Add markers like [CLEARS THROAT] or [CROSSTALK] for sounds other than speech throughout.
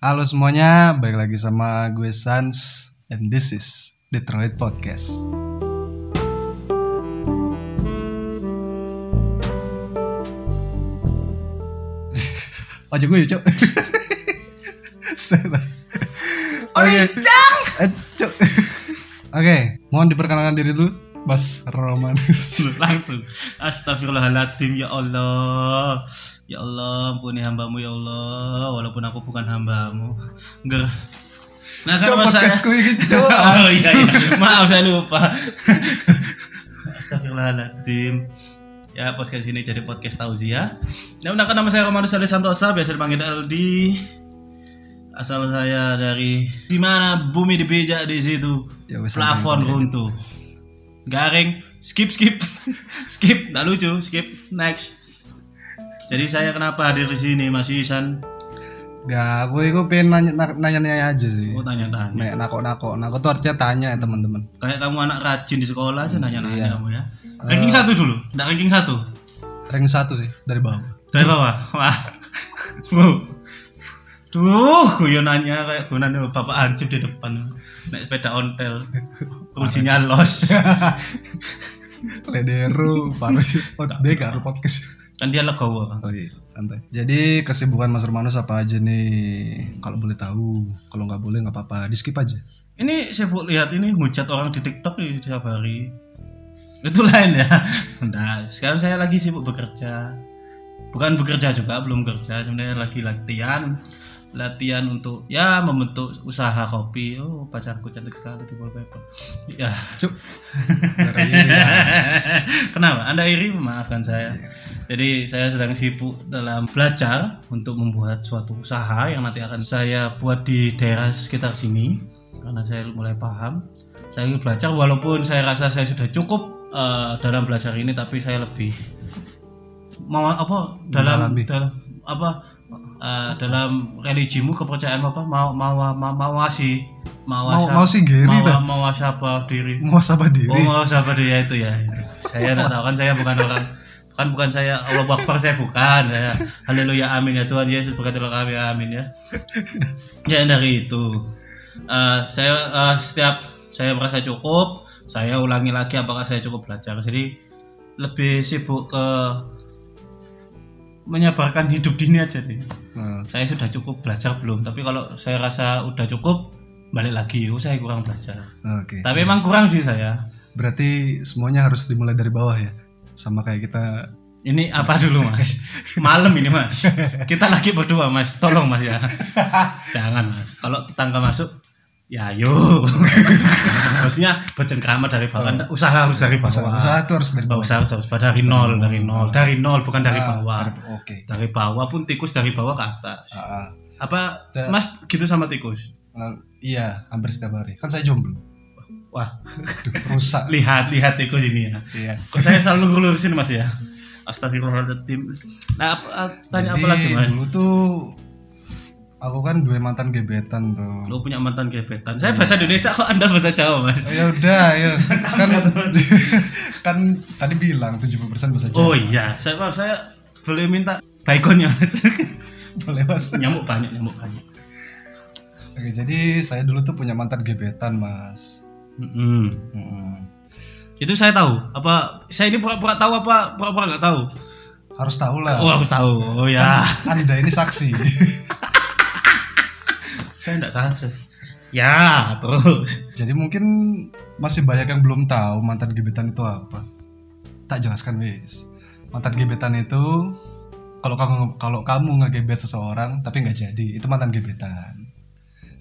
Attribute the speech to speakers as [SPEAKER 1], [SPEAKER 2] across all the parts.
[SPEAKER 1] Halo semuanya, balik lagi sama gue Sans and this is Detroit Podcast. [LAUGHS] Aja gue ya, Cok. [LAUGHS] Oke. Eh, Cok. [LAUGHS] Oke, mohon diperkenalkan diri dulu, Bas Romanus.
[SPEAKER 2] langsung astagfirullahaladzim ya Allah ya Allah ampuni hambamu ya Allah. Walaupun aku bukan hambamu. Ger nah kan saya
[SPEAKER 1] ini, [LAUGHS] Cok.
[SPEAKER 2] oh iya, iya. Maaf saya lupa. Astagfirullahaladzim. Ya podcast ini jadi podcast tauzia ya nah, nama saya Romanus Ali Santosa biasa dipanggil Aldi. Asal saya dari di mana bumi dipijak di situ?
[SPEAKER 1] Ya,
[SPEAKER 2] plafon runtuh. Garing. Skip skip. [LAUGHS] Skip nggak lucu. Skip. Next jadi saya kenapa hadir di sini Mas Isan
[SPEAKER 1] Gak, aku itu pengen nanya, nanya, nanya aja sih.
[SPEAKER 2] mau tanya-tanya
[SPEAKER 1] Kayak nakok-nakok. Nakok tuh artinya tanya ya teman-teman.
[SPEAKER 2] kayak kamu anak rajin di sekolah aja nanya-nanya
[SPEAKER 1] Iya.
[SPEAKER 2] kamu ya ranking satu dulu nggak ranking satu
[SPEAKER 1] Rank satu sih dari bawah.
[SPEAKER 2] dari bawah wah [LAUGHS] Bu. Duh, guyonannya kayak gunanya bapak Ansip di depan naik sepeda ontel [LAUGHS] ujinya los
[SPEAKER 1] Lederu, paru, deh gak podcast.
[SPEAKER 2] Kan dia legowo
[SPEAKER 1] Oh iya, santai. Jadi kesibukan Mas Romanus apa aja nih? Kalau boleh tahu, kalau nggak boleh nggak apa-apa, di skip aja.
[SPEAKER 2] ini saya bu- lihat ini hujat orang di TikTok nih tiap hari. Itu lain ya. [LAUGHS] Nah sekarang saya lagi sibuk bekerja. Bukan bekerja juga belum kerja. Sebenarnya lagi latihan. Latihan untuk ya membentuk usaha kopi. Oh pacarku cantik sekali di wallpaper ya.
[SPEAKER 1] Cuk. [LAUGHS] Ya.
[SPEAKER 2] kenapa? Anda iri maafkan saya jadi saya sedang sibuk dalam belajar untuk membuat suatu usaha yang nanti akan saya buat di daerah sekitar sini karena saya mulai paham saya ingin belajar walaupun saya rasa saya sudah cukup eh, dalam belajar ini tapi saya lebih mau apa dalam
[SPEAKER 1] Mendalami.
[SPEAKER 2] dalam apa eh, dalam religimu kepercayaan apa mau mau mau mau ngasih mau
[SPEAKER 1] Mau- sih Gary
[SPEAKER 2] mau, mau apa diri
[SPEAKER 1] Mau sabar diri.
[SPEAKER 2] Oh mau siapa dia itu ya itu. Saya tidak tahu kan saya bukan orang kan bukan saya Allah Akbar saya bukan ya. Haleluya amin ya Tuhan Yesus berkatilah kami amin ya. Ya dari itu. Eh, saya eh, setiap saya merasa cukup saya ulangi lagi apakah saya cukup belajar. Jadi lebih sibuk ke menyebarkan hidup dini aja deh
[SPEAKER 1] Nah,
[SPEAKER 2] saya sudah cukup belajar belum tapi kalau saya rasa udah cukup balik lagi. Oh saya kurang belajar.
[SPEAKER 1] Oke.
[SPEAKER 2] tapi emang kurang sih saya.
[SPEAKER 1] Berarti semuanya harus dimulai dari bawah ya. Sama kayak kita
[SPEAKER 2] Ini apa dulu mas? Malam ini mas. Kita lagi berdua mas. Tolong mas ya. [LAUGHS] Jangan mas. Kalau tetangga masuk, ya yuk. Maksudnya bercengkrama dari bawah. Usaha harus dari bawah.
[SPEAKER 1] usaha, usaha itu harus dari bawah.
[SPEAKER 2] Usaha harus, harus dari nol, dari nol, dari nol bukan dari
[SPEAKER 1] Ah,
[SPEAKER 2] bawah.
[SPEAKER 1] dari- Oke.
[SPEAKER 2] Dari bawah pun tikus dari bawah ke atas.
[SPEAKER 1] Ah, ah.
[SPEAKER 2] Apa mas gitu sama tikus?
[SPEAKER 1] Nah, iya, hampir setiap hari. Kan saya jomblo.
[SPEAKER 2] Wah,
[SPEAKER 1] rusak. [LAUGHS]
[SPEAKER 2] lihat lihat tikus ini ya.
[SPEAKER 1] Iya.
[SPEAKER 2] Kok saya selalu ngelurusin mas ya? Astagfirullahaladzim. Nah, apa, tanya apa lagi mas?
[SPEAKER 1] dulu tuh aku kan dua mantan gebetan tuh.
[SPEAKER 2] Lo punya mantan gebetan. Saya bahasa Indonesia kok Anda bahasa Jawa, Mas?
[SPEAKER 1] Oh, ya udah, ya [LAUGHS] kan [LAUGHS] kan tadi bilang 70% bahasa Jawa.
[SPEAKER 2] Oh iya, saya maaf, saya boleh minta baikonnya, Mas.
[SPEAKER 1] Boleh Mas.
[SPEAKER 2] nyamuk banyak, nyamuk banyak.
[SPEAKER 1] Oke, jadi saya dulu tuh punya mantan gebetan, Mas.
[SPEAKER 2] Mm-mm. Itu saya tahu. Apa saya ini pura-pura tahu apa pura-pura nggak tahu?
[SPEAKER 1] Harus tahu lah.
[SPEAKER 2] Oh, harus tahu. Oh ya.
[SPEAKER 1] Anda ini saksi. [LAUGHS]
[SPEAKER 2] saya enggak salah. Ya, terus.
[SPEAKER 1] jadi mungkin masih banyak yang belum tahu mantan gebetan itu apa. Tak jelaskan, wis. Mantan gebetan itu kalau kamu kalau kamu ngegebet seseorang tapi nggak jadi, itu mantan gebetan.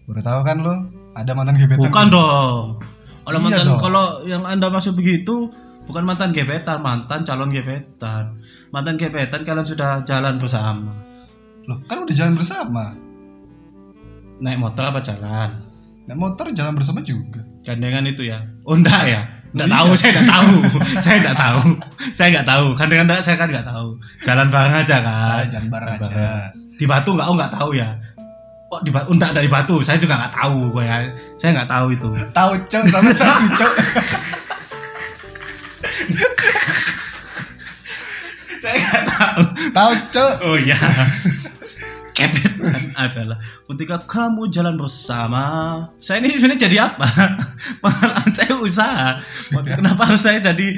[SPEAKER 1] Baru tahu kan lo? Ada mantan gebetan.
[SPEAKER 2] Bukan dong. Kalau
[SPEAKER 1] Iya
[SPEAKER 2] mantan kalau yang Anda maksud begitu bukan mantan gebetan, mantan calon gebetan. Mantan gebetan kalian sudah jalan bersama.
[SPEAKER 1] Loh, kan udah jalan bersama.
[SPEAKER 2] Naik motor apa jalan?
[SPEAKER 1] Naik motor jalan bersama juga.
[SPEAKER 2] Gandengan itu ya? Oh enggak ya? Enggak
[SPEAKER 1] Oh,
[SPEAKER 2] tahu,
[SPEAKER 1] iya.
[SPEAKER 2] saya enggak tahu. [LAUGHS] saya enggak tahu. Saya enggak tahu. Gandengan enggak saya kan enggak tahu. Jalan bareng aja kan.
[SPEAKER 1] Ah, jalan bareng aja.
[SPEAKER 2] Di Batu enggak? Oh enggak tahu ya. Oh di Batu enggak dari Batu. Saya juga enggak tahu kok ya. Saya enggak tahu itu.
[SPEAKER 1] Tahu cok sama saksi cok. [LAUGHS]
[SPEAKER 2] saya enggak tahu.
[SPEAKER 1] Tahu cok.
[SPEAKER 2] Oh iya. gebetan adalah ketika kamu jalan bersama saya ini sebenarnya jadi apa [LAUGHS] pengalaman saya usaha kenapa harus saya jadi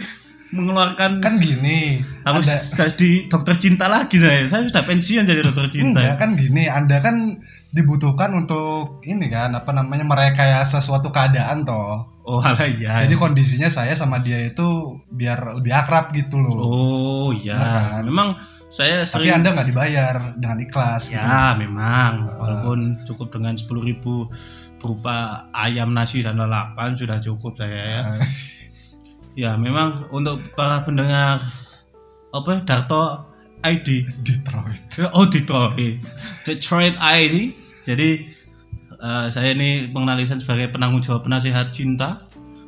[SPEAKER 2] mengeluarkan
[SPEAKER 1] kan gini
[SPEAKER 2] harus
[SPEAKER 1] ada
[SPEAKER 2] jadi dokter cinta lagi saya saya sudah pensiun jadi dokter cinta
[SPEAKER 1] enggak kan gini anda kan dibutuhkan untuk ini kan apa namanya merekayasa suatu keadaan toh.
[SPEAKER 2] Oh alah iya
[SPEAKER 1] jadi kondisinya saya sama dia itu biar lebih akrab gitu loh.
[SPEAKER 2] Oh iya.
[SPEAKER 1] Nah, kan?
[SPEAKER 2] memang saya
[SPEAKER 1] tapi
[SPEAKER 2] sering
[SPEAKER 1] anda nggak dibayar dengan ikhlas gitu.
[SPEAKER 2] ya memang walaupun cukup dengan sepuluh ribu berupa ayam nasi dan lalapan sudah cukup saya ya.
[SPEAKER 1] Eh,
[SPEAKER 2] ya memang untuk para pendengar apa Darto ID
[SPEAKER 1] Detroit.
[SPEAKER 2] Oh Detroit. Detroit ID jadi eh, saya ini mengenali Isan sebagai penanggung jawab penasihat cinta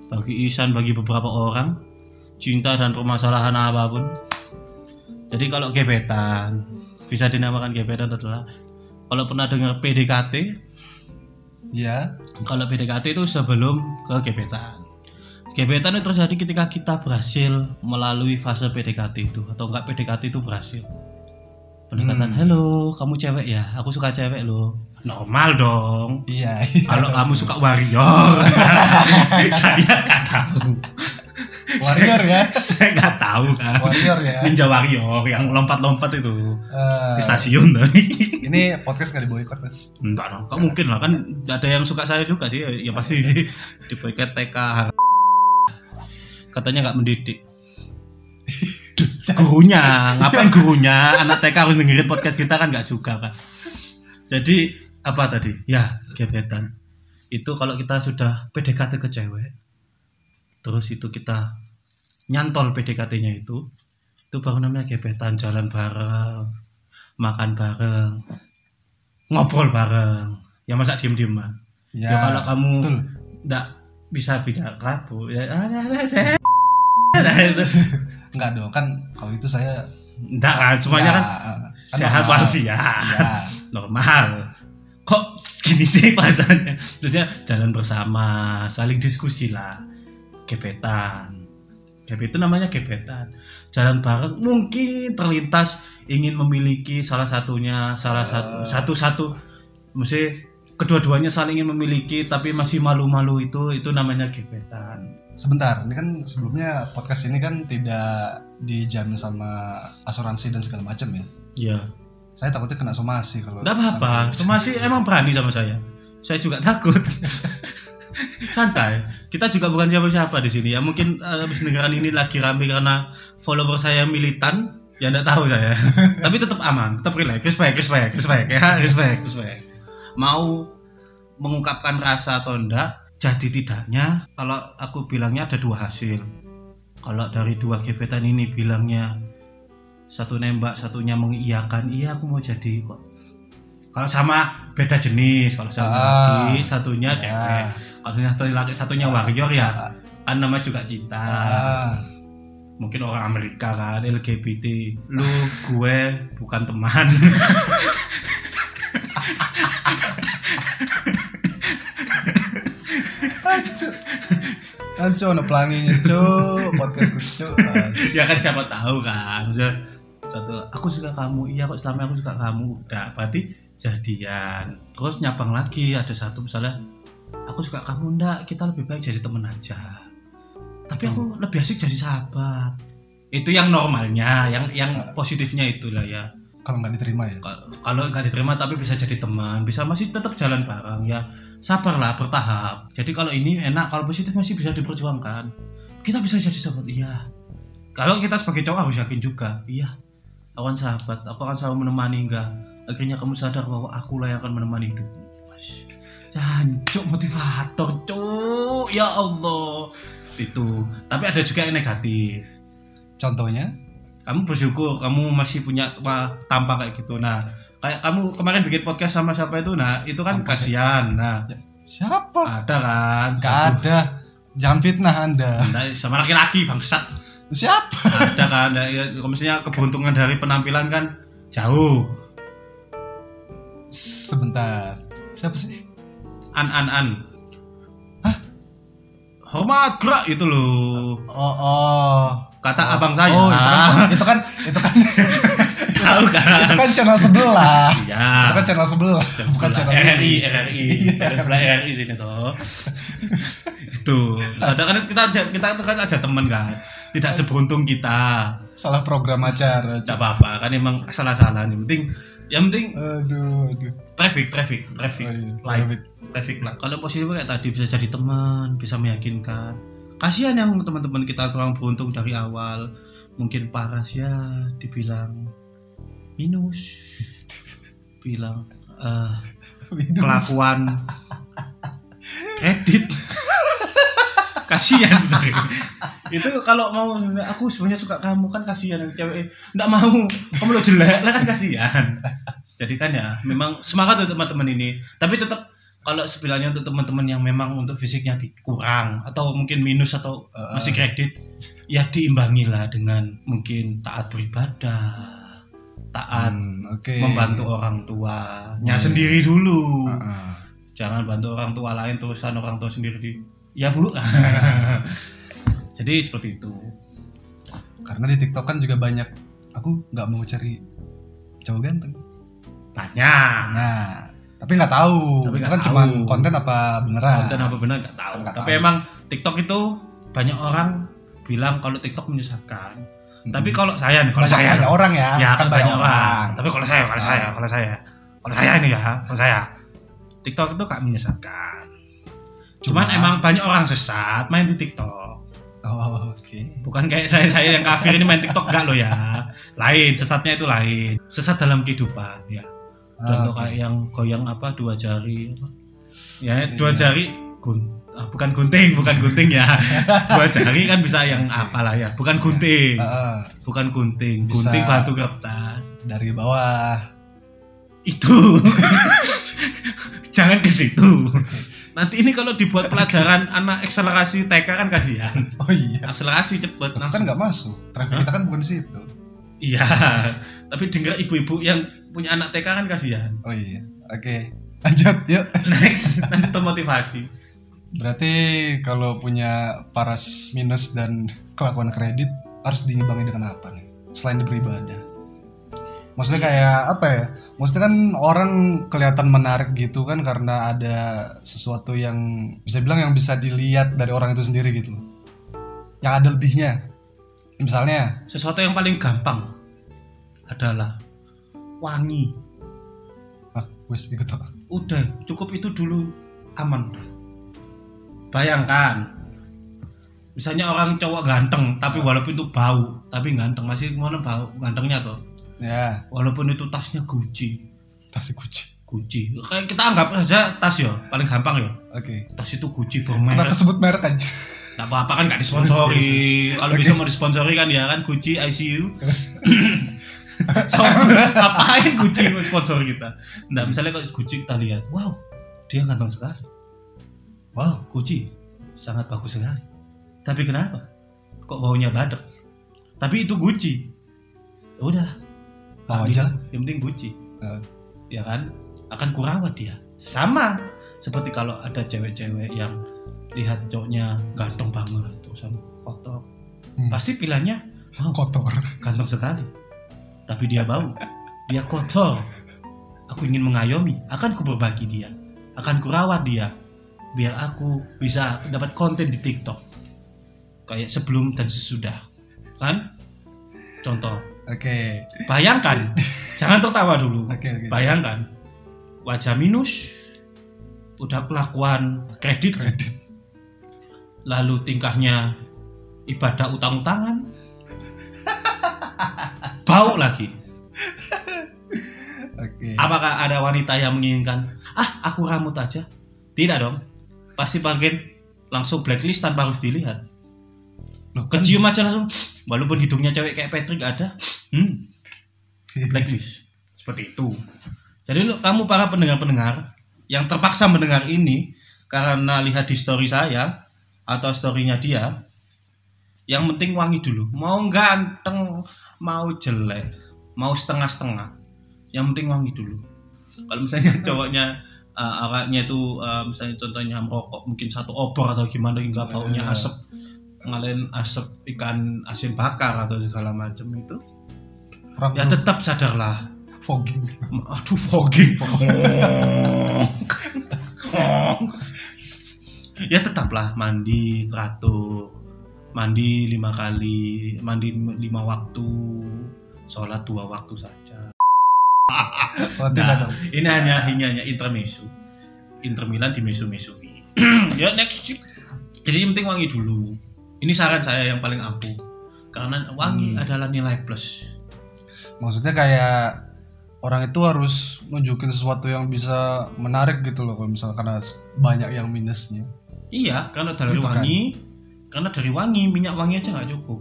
[SPEAKER 2] bagi Isan bagi beberapa orang cinta dan permasalahan apa pun. Jadi kalau gebetan bisa dinamakan gebetan adalah kalau pernah dengar PDKT
[SPEAKER 1] ya
[SPEAKER 2] kalau PDKT itu sebelum ke gebetan. Gebetan itu terjadi ketika kita berhasil melalui fase PDKT itu atau enggak PDKT itu berhasil pendekatan halo kamu cewek ya? Aku suka cewek loh normal dong.
[SPEAKER 1] Iya.
[SPEAKER 2] Kalau [LAUGHS] kamu suka warrior. [LAUGHS] Saya nggak tahu. [LAUGHS]
[SPEAKER 1] Warrior ya?
[SPEAKER 2] saya nggak tahu kan.
[SPEAKER 1] Warrior ya?
[SPEAKER 2] Ninja warrior yang lompat-lompat itu.
[SPEAKER 1] Eh,
[SPEAKER 2] di stasiun tuh
[SPEAKER 1] ini podcast nggak diboikot kan
[SPEAKER 2] Enggak dong, nggak mungkin lah kan ada yang suka saya juga sih, ya pasti sih. Di boycott TK katanya nggak mendidik. Gurunya, ngapain gurunya? Anak TK harus dengerin podcast kita kan nggak juga kan. Jadi apa tadi? Ya gebetan. Itu kalau kita sudah PDKT ke cewek, terus itu kita nyantol PDKT-nya itu, itu baru namanya gebetan jalan bareng, makan bareng, ngobrol bareng ya masa diem dieman
[SPEAKER 1] ya,
[SPEAKER 2] ya, kalau kamu nggak bisa bicara bu ya ah, ah, ah, saya
[SPEAKER 1] nggak dong kan kalau itu saya
[SPEAKER 2] enggak kan semuanya kan
[SPEAKER 1] kan
[SPEAKER 2] sehat walafiat.
[SPEAKER 1] Ya
[SPEAKER 2] normal. Kok gini sih pasannya terusnya jalan bersama saling diskusi lah. Gebetan. Gebet itu namanya gebetan. Jalan bareng mungkin terlintas ingin memiliki salah satunya salah satu satu satu mesti kedua-duanya saling ingin memiliki tapi masih malu-malu itu itu namanya gebetan
[SPEAKER 1] sebentar ini kan sebelumnya podcast ini kan tidak dijamin sama asuransi dan segala macam ya
[SPEAKER 2] ya
[SPEAKER 1] saya takutnya kena somasi kalau
[SPEAKER 2] Enggak apa-apa, masih emang berani sama saya. Saya juga takut. [LAUGHS] Santai. Kita juga bukan siapa-siapa di sini ya. Mungkin eh, habis dengaran ini lagi rame karena follower saya militan. Ya enggak tahu saya. [LAUGHS] Tapi tetap aman, tetap relax, respect, respect, respect ya, respect, respect. Mau mengungkapkan rasa atau enggak, jadi tidaknya kalau aku bilangnya ada dua hasil. Kalau dari dua gebetan ini bilangnya satu nembak satunya mengiyakan iya aku mau jadi kok. Kalau sama beda jenis. Kalau satu
[SPEAKER 1] Ah.
[SPEAKER 2] laki satunya
[SPEAKER 1] Ya.
[SPEAKER 2] cewek. Kalau satu laki satunya warrior ya kan nama juga cinta.
[SPEAKER 1] Ah,
[SPEAKER 2] mungkin orang Amerika kan LGBT lu gue bukan teman [LAUGHS]
[SPEAKER 1] kan cu no pelangi cu podcast cu
[SPEAKER 2] ya kan siapa tahu kan. Satu aku suka kamu. Iya kok selama aku suka kamu. Udah berarti jadian. Terus nyabang lagi ada satu misalnya aku suka kamu ndak. Kita lebih baik jadi temen aja. Tapi aku lebih asik jadi sahabat. Itu yang normalnya yang yang positifnya itulah ya
[SPEAKER 1] kalau nggak diterima ya?
[SPEAKER 2] Kal- kalau nggak diterima tapi bisa jadi teman bisa masih tetap jalan bareng ya sabarlah bertahap. Jadi kalau ini enak kalau positif masih bisa diperjuangkan. Kita bisa jadi sahabat iya. Kalau kita sebagai cowok harus yakin juga iya. Awan sahabat aku akan selalu menemani enggak akhirnya kamu sadar bahwa akulah yang akan menemani hidupmu Mas. Jancuk motivator cuk. Ya Allah. Itu. Tapi ada juga yang negatif.
[SPEAKER 1] Contohnya
[SPEAKER 2] kamu bersyukur kamu masih punya wah, tampang kayak gitu. Nah kayak kamu kemarin bikin podcast sama siapa itu? Nah itu kan
[SPEAKER 1] Tampang
[SPEAKER 2] kasihan. Nah
[SPEAKER 1] siapa?
[SPEAKER 2] Ada kan?
[SPEAKER 1] Nggak ada. Jangan fitnah anda.
[SPEAKER 2] Nah, sama laki-laki bangsat.
[SPEAKER 1] Siapa?
[SPEAKER 2] Ada kan? Nah, ya, misalnya keberuntungan dari penampilan kan jauh.
[SPEAKER 1] Sebentar. Siapa sih?
[SPEAKER 2] An an an. Hormat gerak itu loh.
[SPEAKER 1] Oh oh
[SPEAKER 2] kata abang saya.
[SPEAKER 1] Oh itu kan itu kan itu kan
[SPEAKER 2] tahu kan?
[SPEAKER 1] itu kan channel sebelah.
[SPEAKER 2] Ya
[SPEAKER 1] itu kan channel sebelah bukan channel
[SPEAKER 2] RRI. RRI ada sebelah RRI sini toh. Itu. Ada kan kita kita kan aja teman kan. Tidak seberuntung kita.
[SPEAKER 1] Salah program acara
[SPEAKER 2] tidak apa-apa kan emang salah-salah. Yang penting yang penting
[SPEAKER 1] aduh aduh.
[SPEAKER 2] traffic traffic traffic.
[SPEAKER 1] Oh, iya,
[SPEAKER 2] light
[SPEAKER 1] traffic.
[SPEAKER 2] light kalau positif kayak tadi bisa jadi teman bisa meyakinkan kasihan yang teman-teman kita kurang beruntung dari awal. Mungkin paras ya dibilang minus. [LAUGHS] Bilang
[SPEAKER 1] Minus.
[SPEAKER 2] kelakuan kredit. [LAUGHS] Kasihan. Itu kalau mau aku sebenarnya suka kamu kan kasihan yang cewek. Nggak mau kamu lo jelek lah kan kasihan. Jadi kan ya memang semangat untuk teman-teman ini. Tapi tetap kalau sebenarnya untuk teman-teman yang memang untuk fisiknya kurang atau mungkin minus atau
[SPEAKER 1] Uh,
[SPEAKER 2] masih kredit ya diimbangi lah dengan mungkin taat beribadah taat
[SPEAKER 1] Hmm, oke.
[SPEAKER 2] membantu orang tuanya
[SPEAKER 1] Hmm.
[SPEAKER 2] sendiri dulu.
[SPEAKER 1] Ah, ah.
[SPEAKER 2] jangan bantu orang tua lain terusan orang tua sendiri di ya bu. [LAUGHS] [LAUGHS] Jadi seperti itu.
[SPEAKER 1] Karena di TikTok kan juga banyak aku nggak mau cari cowok ganteng.
[SPEAKER 2] Banyak
[SPEAKER 1] nah tapi nggak tahu.
[SPEAKER 2] Tapi
[SPEAKER 1] itu
[SPEAKER 2] nggak
[SPEAKER 1] kan cuma konten apa beneran?
[SPEAKER 2] Konten apa benar nggak tahu.
[SPEAKER 1] Nggak
[SPEAKER 2] tapi
[SPEAKER 1] tahu.
[SPEAKER 2] emang TikTok itu banyak orang bilang kalau TikTok menyesatkan
[SPEAKER 1] Mm-mm.
[SPEAKER 2] tapi kalau saya nih kalau saya
[SPEAKER 1] banyak orang ya,
[SPEAKER 2] ya
[SPEAKER 1] kan
[SPEAKER 2] banyak orang. tapi kalau saya kalau saya kalau saya. Kalau saya ini ya kalau saya. TikTok itu gak menyesatkan cuman
[SPEAKER 1] Cuma-
[SPEAKER 2] emang banyak orang sesat main di TikTok.
[SPEAKER 1] Oh, oke.
[SPEAKER 2] Bukan kayak saya saya yang kafir ini main TikTok enggak loh ya. Lain, sesatnya itu lain. Sesat dalam kehidupan ya. Contoh
[SPEAKER 1] Ah, oke.
[SPEAKER 2] kayak yang goyang apa dua jari apa? Ya,
[SPEAKER 1] Iya.
[SPEAKER 2] dua jari gun ah, bukan gunting, bukan gunting ya. [LAUGHS] dua jari kan bisa yang apalah ya. Bukan gunting.
[SPEAKER 1] Ah, ah.
[SPEAKER 2] Bukan gunting.
[SPEAKER 1] Bisa.
[SPEAKER 2] Gunting batu kertas.
[SPEAKER 1] dari bawah
[SPEAKER 2] Itu. [LAUGHS] Jangan ke situ. Nanti ini kalau dibuat pelajaran [LAUGHS] anak akselerasi TK kan kasihan.
[SPEAKER 1] oh iya
[SPEAKER 2] Akselerasi cepet
[SPEAKER 1] kan nggak masuk traffic
[SPEAKER 2] Hah?
[SPEAKER 1] kita kan bukan di situ
[SPEAKER 2] Iya, tapi dengar ibu-ibu yang punya anak TK kan kasihan.
[SPEAKER 1] oh iya. Oke lanjut yuk. [LAUGHS]
[SPEAKER 2] Next, nanti termotivasi.
[SPEAKER 1] berarti kalau punya paras minus dan kelakuan kredit harus diimbangi dengan apa nih? Selain beribadah. Maksudnya kayak apa ya? Maksudnya kan orang kelihatan menarik gitu kan karena ada sesuatu yang bisa bilang yang bisa dilihat dari orang itu sendiri gitu. Yang ada lebihnya. Misalnya
[SPEAKER 2] Sesuatu yang paling gampang adalah wangi.
[SPEAKER 1] ah wes ikut
[SPEAKER 2] Udah, cukup itu dulu aman. Bayangkan, misalnya orang cowok ganteng, tapi walaupun itu bau, tapi ganteng masih mana bau gantengnya tuh.
[SPEAKER 1] ya
[SPEAKER 2] Walaupun itu tasnya Gucci,
[SPEAKER 1] tas kucing
[SPEAKER 2] Gucci. Kayak kita anggap saja tas ya, paling gampang ya.
[SPEAKER 1] oke
[SPEAKER 2] Tas itu Gucci
[SPEAKER 1] kenapa
[SPEAKER 2] bermerek
[SPEAKER 1] sebut merek aja
[SPEAKER 2] Nggak apa-apa kan nggak [LAUGHS] disponsori. Kalau bisa mau disponsori kan ya kan Gucci ICU. [LAUGHS] [LAUGHS] so, ngapain Gucci sponsor kita? Nah, misalnya kalau Gucci kita lihat, wow, dia ganteng sekali. Wow, Gucci sangat bagus sekali. Tapi kenapa? Kok baunya badak? Tapi itu Gucci. Ya udah,
[SPEAKER 1] Mau aja.
[SPEAKER 2] Yang penting Gucci,
[SPEAKER 1] Eh,
[SPEAKER 2] ya kan? Akan kurawat dia. Sama seperti kalau ada cewek-cewek yang lihat cowoknya ganteng banget terus sama kotor
[SPEAKER 1] Hmm.
[SPEAKER 2] pasti pilihannya wow
[SPEAKER 1] kotor
[SPEAKER 2] ganteng sekali tapi dia bau. Dia kotor. Aku ingin mengayomi. Akan ku berbagi dia. Akan kurawat dia. Biar aku bisa dapat konten di TikTok. Kayak sebelum dan sesudah. Kan? Contoh.
[SPEAKER 1] Oke.
[SPEAKER 2] Bayangkan. Jangan tertawa dulu. [LAUGHS]
[SPEAKER 1] Oke oke.
[SPEAKER 2] Bayangkan. Wajah minus udah kelakuan kredit.
[SPEAKER 1] Kredit.
[SPEAKER 2] Lalu tingkahnya ibadah utang-utangan bau lagi. [LAUGHS]
[SPEAKER 1] Oke.
[SPEAKER 2] Apakah ada wanita yang menginginkan ah aku rambut aja? Tidak dong. Pasti bagian langsung blacklist tanpa harus dilihat.
[SPEAKER 1] Loh, kan
[SPEAKER 2] kecium aja langsung. Walaupun hidungnya cewek kayak Patrick ada. Hmm. [LAUGHS] Blacklist. Seperti itu. Jadi untuk kamu para pendengar-pendengar yang terpaksa mendengar ini karena lihat di story saya atau storynya dia yang penting wangi dulu. Mau ganteng mau jelek mau setengah-setengah. Yang penting wangi dulu. Kalau misalnya [LAUGHS] cowoknya uh, araknya itu uh, misalnya contohnya merokok mungkin satu obor atau gimana hingga baunya
[SPEAKER 1] Eh.
[SPEAKER 2] asap ngalain asap ikan asin bakar atau segala macam itu ya tetap sadarlah.
[SPEAKER 1] fogging.
[SPEAKER 2] Aduh fogging. [LAUGHS] Ya tetaplah mandi teratur mandi lima kali mandi lima waktu sholat dua waktu saja. [LAUGHS]
[SPEAKER 1] Oh,
[SPEAKER 2] Nah, ini hanya hanya hanya intermezzo. Inter Milan di mesu mesu [CLEARS THROAT] ya next jadi yang penting wangi dulu. Ini saran saya yang paling ampuh. Karena wangi
[SPEAKER 1] Hmm.
[SPEAKER 2] adalah nilai plus.
[SPEAKER 1] Maksudnya kayak orang itu harus nunjukin sesuatu yang bisa menarik gitu loh kalau misalnya karena banyak yang minusnya.
[SPEAKER 2] Iya, karena dari
[SPEAKER 1] Gitu kan?
[SPEAKER 2] Karena dari wangi minyak wangi aja nggak cukup.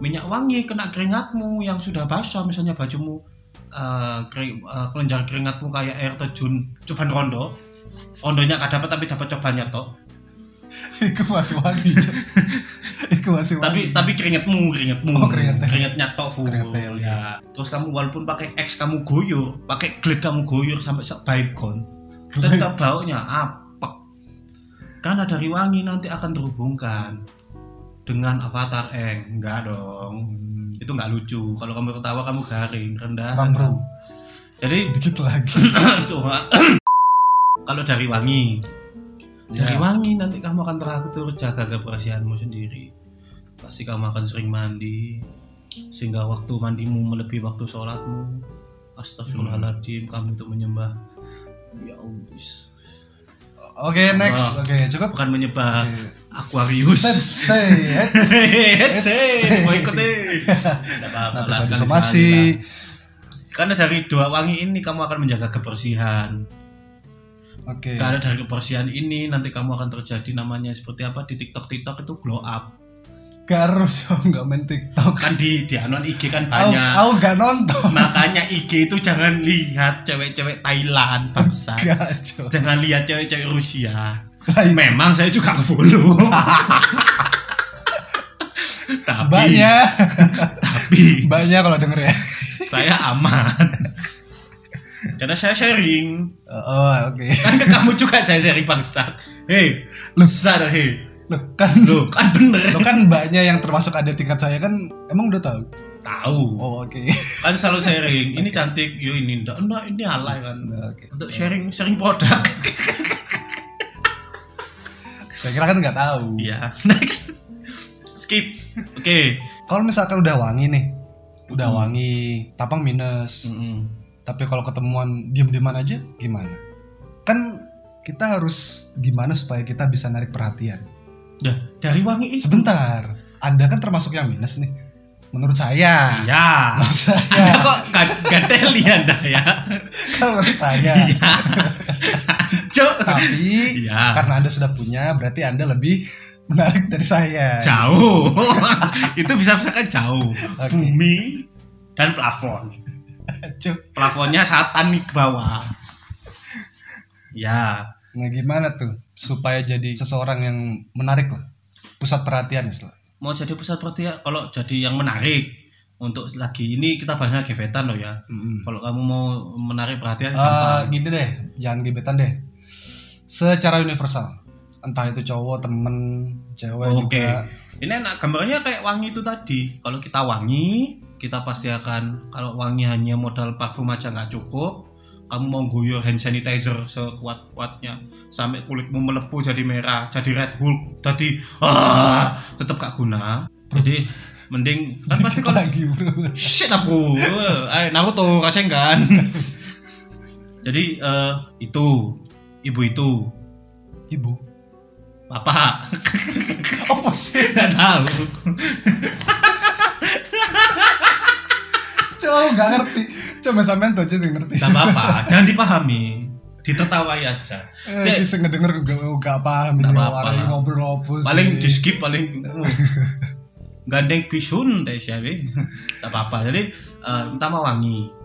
[SPEAKER 2] Minyak wangi kena keringatmu yang sudah basah, misalnya bajumu eh, kering- eh, kelenjar keringatmu kayak air terjun coban rondo. Rondonya nggak dapat tapi dapat cobannya toh. [LAUGHS]
[SPEAKER 1] itu masih wangi [LAUGHS] itu masih wangi
[SPEAKER 2] Tapi tapi keringatmu, keringatmu,
[SPEAKER 1] Oh, keringatnya.
[SPEAKER 2] keringatnya toh full.
[SPEAKER 1] Keringatnya, oke.
[SPEAKER 2] ya. Terus kamu walaupun pakai X kamu goyor, pakai glade kamu goyor sampai sebaikon, tetap baunya apek. Karena dari wangi nanti akan terhubungkan dengan avatar eng, enggak dong.
[SPEAKER 1] Hmm,
[SPEAKER 2] Itu nggak lucu. Kalau kamu ketawa kamu garing, rendah.
[SPEAKER 1] Bang bro
[SPEAKER 2] Jadi [LAUGHS]
[SPEAKER 1] dikit lagi [COUGHS]
[SPEAKER 2] cuma [COUGHS] kalau dari wangi, dari
[SPEAKER 1] Ya.
[SPEAKER 2] wangi nanti kamu akan teratur jaga kebersihanmu sendiri. Pasti kamu akan sering mandi sehingga waktu mandimu melebihi waktu sholatmu. Astagfirullahaladzim, kamu itu menyembah ya Allah.
[SPEAKER 1] oke next oke cukup
[SPEAKER 2] Bukan menyembah
[SPEAKER 1] Oke.
[SPEAKER 2] Aquarius.
[SPEAKER 1] Sensei, hets.
[SPEAKER 2] Hei, mau ikut deh. [LAUGHS] Nggak
[SPEAKER 1] saya
[SPEAKER 2] sekali-sekali
[SPEAKER 1] somasi.
[SPEAKER 2] Karena dari dua wangi ini kamu akan menjaga kebersihan.
[SPEAKER 1] Oke.
[SPEAKER 2] Karena dari kebersihan ini nanti kamu akan terjadi namanya seperti apa di TikTok TikTok itu glow up.
[SPEAKER 1] Gak harus [LAUGHS] dong, nggak main TikTok.
[SPEAKER 2] Kan di di anuan IG kan banyak.
[SPEAKER 1] aku gak nonton.
[SPEAKER 2] Makanya IG itu jangan lihat cewek-cewek Thailand [LAUGHS] bangsa. Jangan lihat cewek-cewek Rusia.
[SPEAKER 1] Lain.
[SPEAKER 2] Memang saya juga follow. [LAUGHS] tapi
[SPEAKER 1] Banyak,
[SPEAKER 2] tapi
[SPEAKER 1] banyak kalau denger ya.
[SPEAKER 2] saya aman. Karena saya sharing.
[SPEAKER 1] Oh, oke.
[SPEAKER 2] Kan ke kamu juga saya sharing bangsat. Hei, sadar hei.
[SPEAKER 1] Loh, kan
[SPEAKER 2] Loh, kan bener.
[SPEAKER 1] lo kan banyak yang termasuk ada tingkat saya kan emang udah tahu.
[SPEAKER 2] Tahu.
[SPEAKER 1] Oh, oke.
[SPEAKER 2] Kan selalu sharing. Ini cantik, yo ini enggak. Enggak, ini alay kan.
[SPEAKER 1] Oke.
[SPEAKER 2] Untuk sharing sharing produk. [LAUGHS]
[SPEAKER 1] Saya kira kan nggak tahu.
[SPEAKER 2] Iya, [LAUGHS] next. Skip. Oke.
[SPEAKER 1] Kalau misalkan udah wangi nih, udah
[SPEAKER 2] Hmm.
[SPEAKER 1] wangi, tapang minus.
[SPEAKER 2] Mm-mm.
[SPEAKER 1] Tapi kalau ketemuan diem-dieman aja gimana? Kan kita harus gimana supaya kita bisa narik perhatian.
[SPEAKER 2] Dah, dari wangi itu.
[SPEAKER 1] Sebentar, Anda kan termasuk yang minus nih. Menurut saya.
[SPEAKER 2] Ya.
[SPEAKER 1] Menurut saya.
[SPEAKER 2] Anda kok gak- gateli Anda ya? [LAUGHS]
[SPEAKER 1] Kalau menurut saya.
[SPEAKER 2] Iya. [LAUGHS] Cuk.
[SPEAKER 1] Tapi
[SPEAKER 2] Iya.
[SPEAKER 1] karena Anda sudah punya, berarti Anda lebih menarik dari saya.
[SPEAKER 2] Jauh. [LAUGHS] itu bisa misalkan jauh.
[SPEAKER 1] Oke.
[SPEAKER 2] Bumi dan plafon. [LAUGHS]
[SPEAKER 1] Cuk.
[SPEAKER 2] Plafonnya satan di bawah. Ya,
[SPEAKER 1] Nah gimana tuh supaya jadi seseorang yang menarik lah, pusat perhatian istilah.
[SPEAKER 2] mau jadi pusat perhatian kalau jadi yang menarik untuk lagi ini kita bahasnya gebetan loh ya.
[SPEAKER 1] Mm-mm.
[SPEAKER 2] Kalau kamu mau menarik perhatian gampang.
[SPEAKER 1] gini deh, jangan gebetan deh. Secara universal, entah itu cowok, temen, cewek
[SPEAKER 2] Oke.
[SPEAKER 1] juga.
[SPEAKER 2] Ini enak gambarnya kayak wangi itu tadi. Kalau kita wangi, kita pasti akan kalau wangi hanya modal parfum aja nggak cukup. Kamu mau guyur hand sanitizer sekuat-kuatnya sampai kulitmu melepuh jadi merah, jadi red hulk, jadi ah, tetap gak guna. Jadi mending [LAUGHS] kan pasti kalau
[SPEAKER 1] lagi bro.
[SPEAKER 2] shit aku, eh Naruto Rasengan. [LAUGHS] jadi eh, itu ibu itu
[SPEAKER 1] Ibu.
[SPEAKER 2] bapak [LAUGHS]
[SPEAKER 1] Apa sih?
[SPEAKER 2] nggak tahu
[SPEAKER 1] Cowok gak ngerti. Coba sampean tuh aja sih ngerti.
[SPEAKER 2] Gak apa-apa, jangan dipahami. Ditertawai aja.
[SPEAKER 1] Eh, kisah ngedenger gak, gak paham
[SPEAKER 2] Nggak
[SPEAKER 1] ini
[SPEAKER 2] apa-apa
[SPEAKER 1] orang
[SPEAKER 2] lah.
[SPEAKER 1] ngobrol apa sih.
[SPEAKER 2] paling di skip paling [LAUGHS] uh, gandeng bisun deh siapa Gak apa-apa. Jadi eh, utama wangi.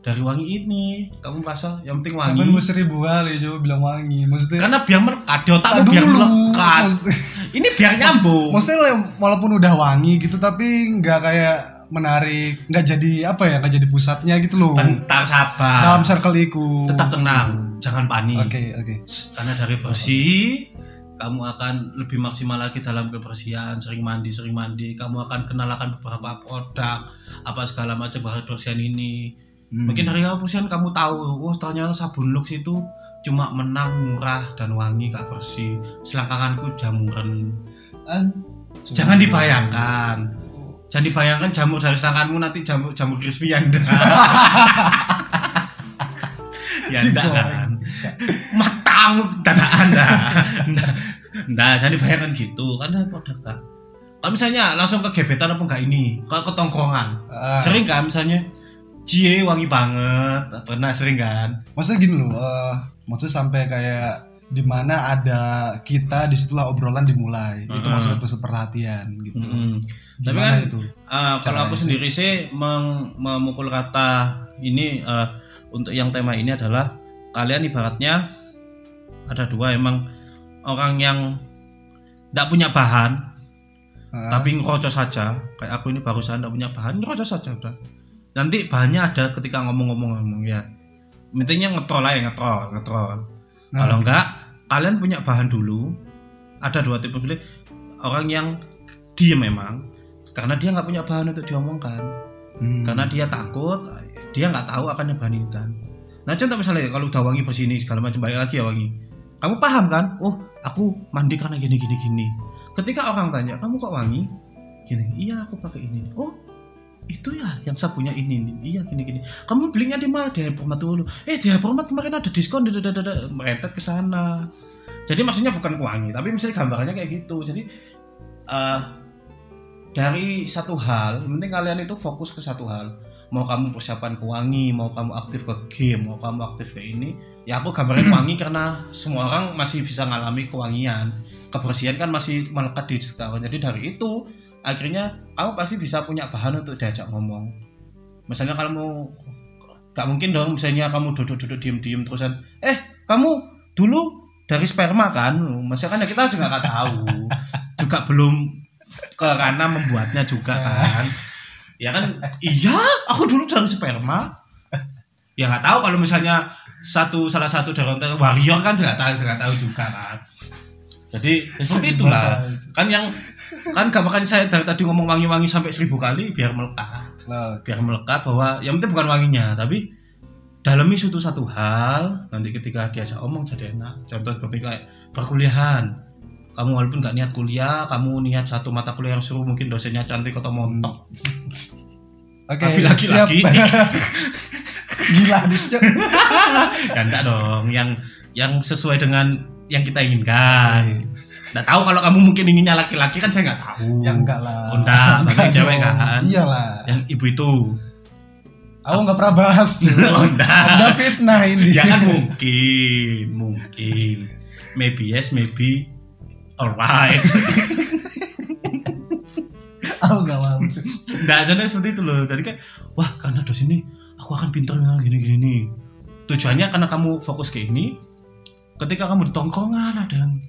[SPEAKER 2] Dari wangi ini kamu merasa yang penting wangi.
[SPEAKER 1] Sampai seribu kali coba bilang wangi. Maksudnya
[SPEAKER 2] Karena biar di otakmu
[SPEAKER 1] Tak
[SPEAKER 2] biar
[SPEAKER 1] dulu.
[SPEAKER 2] melekat.
[SPEAKER 1] Maksudnya, [LAUGHS]
[SPEAKER 2] Ini biar nyambung.
[SPEAKER 1] maksudnya walaupun udah wangi gitu tapi nggak kayak menarik, nggak jadi apa ya, nggak jadi pusatnya gitu loh.
[SPEAKER 2] Bentar sabar.
[SPEAKER 1] Dalam circle iku.
[SPEAKER 2] Tetap tenang, jangan panik.
[SPEAKER 1] Oke, oke.
[SPEAKER 2] Karena dari bersih, kamu akan lebih maksimal lagi dalam kebersihan sering mandi sering mandi kamu akan kenal akan beberapa produk apa segala macam bahan kebersihan ini
[SPEAKER 1] Hmm.
[SPEAKER 2] mungkin dari kebersihan kamu tahu. Oh ternyata sabun Lux itu cuma menang murah dan wangi gak bersih. Selangkanganku jamuran
[SPEAKER 1] An-
[SPEAKER 2] jangan dibayangkan. Jangan dibayangkan jamur dari selangkanmu nanti jamur jamur crispy anda [LAUGHS] ya enggak kan matamu dana anda. Nah, nah jangan dibayangkan gitu. Karena produk kak kalau misalnya langsung ke gebetan apa enggak ini? Ke ketongkrongan.
[SPEAKER 1] Ah,
[SPEAKER 2] sering kan misalnya cie wangi banget. Pernah sering kan?
[SPEAKER 1] Maksudnya gini loh eh, maksudnya sampai kayak di mana ada kita di situlah obrolan dimulai. Itu
[SPEAKER 2] Mm-mm.
[SPEAKER 1] maksudnya pusat perhatian gitu.
[SPEAKER 2] Mm-mm. Tapi
[SPEAKER 1] gimana
[SPEAKER 2] kan,
[SPEAKER 1] itu
[SPEAKER 2] Ah, kalau aku sendiri sih meng- memukul kata ini eh, untuk yang tema ini adalah kalian ibaratnya ada dua emang orang yang tidak punya bahan
[SPEAKER 1] Ah,
[SPEAKER 2] tapi ngerocos saja. Kayak aku ini barusan tidak punya bahan ngerocos saja udah nanti bahannya ada ketika ngomong-ngomong ngomong ya. Intinya ngetrol aja ngetrol ngetrol.
[SPEAKER 1] Nah,
[SPEAKER 2] kalau enggak kalian punya bahan dulu ada dua tipe pilih. Orang yang diem memang karena dia nggak punya bahan untuk diomongkan.
[SPEAKER 1] Hmm.
[SPEAKER 2] karena dia takut dia nggak tahu akan ngebandingkan nah contoh misalnya kalau udah wangi bersini segala macam balik lagi ya wangi. Kamu paham kan? Oh aku mandi karena gini gini gini. Ketika orang tanya kamu kok wangi? Gini iya aku pakai ini. Oh itu ya yang sabunnya ini nih. iya gini gini. Kamu belinya di mana? Di Hypermart dulu. Eh di Hypermart kemarin ada diskon dadadadada. merentet ke sana. Jadi maksudnya bukan wangi tapi misalnya gambarannya kayak gitu. Jadi eh dari satu hal penting kalian itu fokus ke satu hal. Mau kamu persiapan ke wangi mau kamu aktif ke game mau kamu aktif ke ini ya aku gambarin [CLEARS THROAT] wangi karena semua orang masih bisa ngalami kewangian. Kebersihan kan masih melekat di sekitar jadi dari itu akhirnya kamu pasti bisa punya bahan untuk diajak ngomong. Misalnya kalau mau gak mungkin dong misalnya kamu duduk-duduk diem-diem terusan eh kamu dulu dari sperma kan? Maksudnya kan ya kita juga nggak tahu. Juga belum ke karena membuatnya juga kan. Ya kan iya aku dulu dari sperma. Ya nggak tahu kalau misalnya satu salah satu dari warrior kan nggak tahu nggak tahu juga kan jadi ya seperti itulah. Kan yang kan gak makan saya dari tadi ngomong wangi-wangi sampai seribu kali biar melekat.
[SPEAKER 1] Nah,
[SPEAKER 2] biar melekat bahwa yang penting bukan wanginya tapi dalami suatu satu hal nanti ketika diajak omong jadi enak. Contoh seperti kayak perkuliahan. Kamu walaupun nggak niat kuliah kamu niat satu mata kuliah yang seru mungkin dosennya cantik atau montok.
[SPEAKER 1] Oke,
[SPEAKER 2] tapi
[SPEAKER 1] siap.
[SPEAKER 2] laki-laki [LAUGHS]
[SPEAKER 1] Gila, Cuk.
[SPEAKER 2] ya enggak dong. Yang yang sesuai dengan yang kita inginkan nggak tahu kalau kamu mungkin inginnya laki-laki kan saya nggak tahu
[SPEAKER 1] Ya enggak lah.
[SPEAKER 2] Oh, [LAUGHS] enggak, cewek kan.
[SPEAKER 1] Iyalah.
[SPEAKER 2] yang ibu itu
[SPEAKER 1] Aku nggak pernah bahas.
[SPEAKER 2] Enggak.
[SPEAKER 1] Ada [LAUGHS] fitnah ini.
[SPEAKER 2] ya kan mungkin mungkin maybe yes maybe alright [LAUGHS]
[SPEAKER 1] Aku nggak mau. Cuk.
[SPEAKER 2] nggak jadi seperti itu loh jadi kayak wah karena dosen ini aku akan pintar gini gini nih tujuannya karena kamu fokus ke ini ketika kamu di tongkrongan ada yang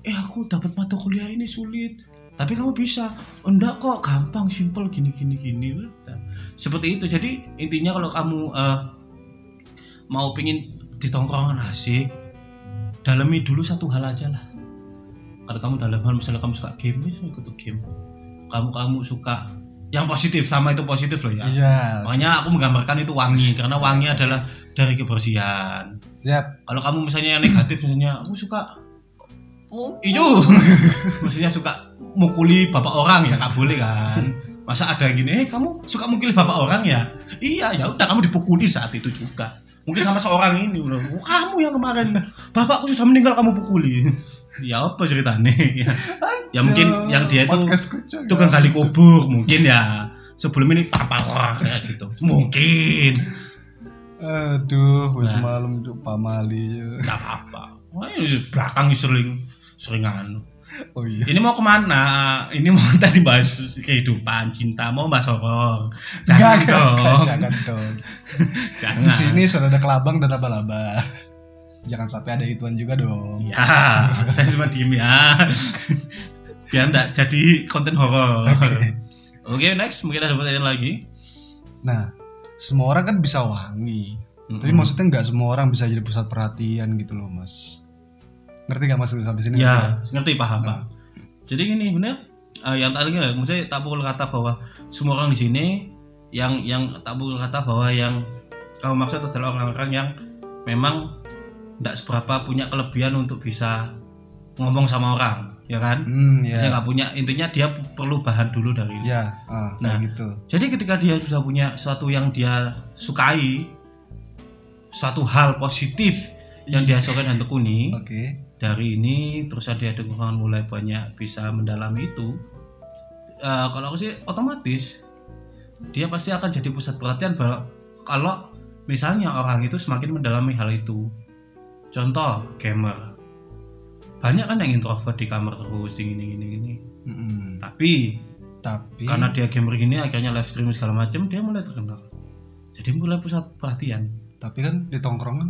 [SPEAKER 2] eh aku dapat mata kuliah ini sulit. Tapi kamu bisa. "Oh, enggak kok gampang simple gini gini gini. Udah. seperti itu. Jadi intinya kalau kamu eh, mau pingin di tongkrongan asik dalami dulu satu hal aja lah. Kalau kamu dalam hal misalnya kamu suka game ya ikut game. Kamu kamu suka yang positif sama itu positif loh ya.
[SPEAKER 1] Iya.
[SPEAKER 2] makanya aku menggambarkan itu wangi karena wangi adalah dari kebersihan.
[SPEAKER 1] Siap.
[SPEAKER 2] kalau kamu misalnya yang negatif misalnya aku suka itu [LAUGHS] maksudnya suka mukuli bapak orang ya nggak boleh kan. Masa ada yang gini eh kamu suka mukuli bapak orang ya? Iya ya udah kamu dipukuli saat itu juga. Mungkin sama seorang ini loh "Oh, kamu yang kemarin? Bapakku sudah meninggal kamu pukuli. [LAUGHS] Ya apa ceritanya [LAUGHS] ya, ya mungkin yang dia itu
[SPEAKER 1] Cuk.
[SPEAKER 2] tukang gali kubur mungkin ya sebelum ini tapar kayak gitu mungkin
[SPEAKER 1] Aduh, wis
[SPEAKER 2] Nah.
[SPEAKER 1] malam Cuk pamali. Cuk.
[SPEAKER 2] nggak apa Wah, ini belakang sering sering anu
[SPEAKER 1] Oh iya.
[SPEAKER 2] ini mau ke mana ini mau [LAUGHS] tadi bahas kehidupan cinta mau bahas horor jangan
[SPEAKER 1] Enggak,
[SPEAKER 2] dong
[SPEAKER 1] jangan dong. [LAUGHS]
[SPEAKER 2] jangan
[SPEAKER 1] Di sini sudah ada kelabang dan laba-laba. Jangan sampai ada ituan juga dong.
[SPEAKER 2] ya [LAUGHS] saya cuma diem ya biar enggak jadi konten horor oke next mungkin ada pertanyaan lagi
[SPEAKER 1] Nah, semua orang kan bisa wangi. Tapi
[SPEAKER 2] Mm-mm.
[SPEAKER 1] maksudnya nggak semua orang bisa jadi pusat perhatian gitu loh, Mas. ngerti gak maksud sampai sini
[SPEAKER 2] ya ngerti paham
[SPEAKER 1] Nah.
[SPEAKER 2] pak jadi gini bener eh, yang tadi lah maksudnya tak pukul kata bahwa semua orang di sini yang yang tak pukul kata bahwa yang kamu maksud adalah orang-orang yang memang tidak seberapa punya kelebihan untuk bisa ngomong sama orang ya kan?
[SPEAKER 1] Hmm
[SPEAKER 2] Saya
[SPEAKER 1] ya
[SPEAKER 2] nggak punya intinya dia perlu bahan dulu dari
[SPEAKER 1] ya ah,
[SPEAKER 2] Nah.
[SPEAKER 1] kayak gitu.
[SPEAKER 2] jadi ketika dia sudah punya sesuatu yang dia sukai suatu hal positif yang dia sukai dan tekuni
[SPEAKER 1] oke.
[SPEAKER 2] dari ini terus dia dengan mulai banyak bisa mendalami itu eh, kalau aku sih otomatis dia pasti akan jadi pusat perhatian bahwa kalau misalnya orang itu semakin mendalami hal itu. Contoh gamer banyak kan yang introvert di kamar terus gini gini gini
[SPEAKER 1] Mm-mm.
[SPEAKER 2] tapi
[SPEAKER 1] tapi
[SPEAKER 2] karena dia gamer gini akhirnya live stream segala macam dia mulai terkenal jadi mulai pusat perhatian
[SPEAKER 1] tapi kan di tongkrongan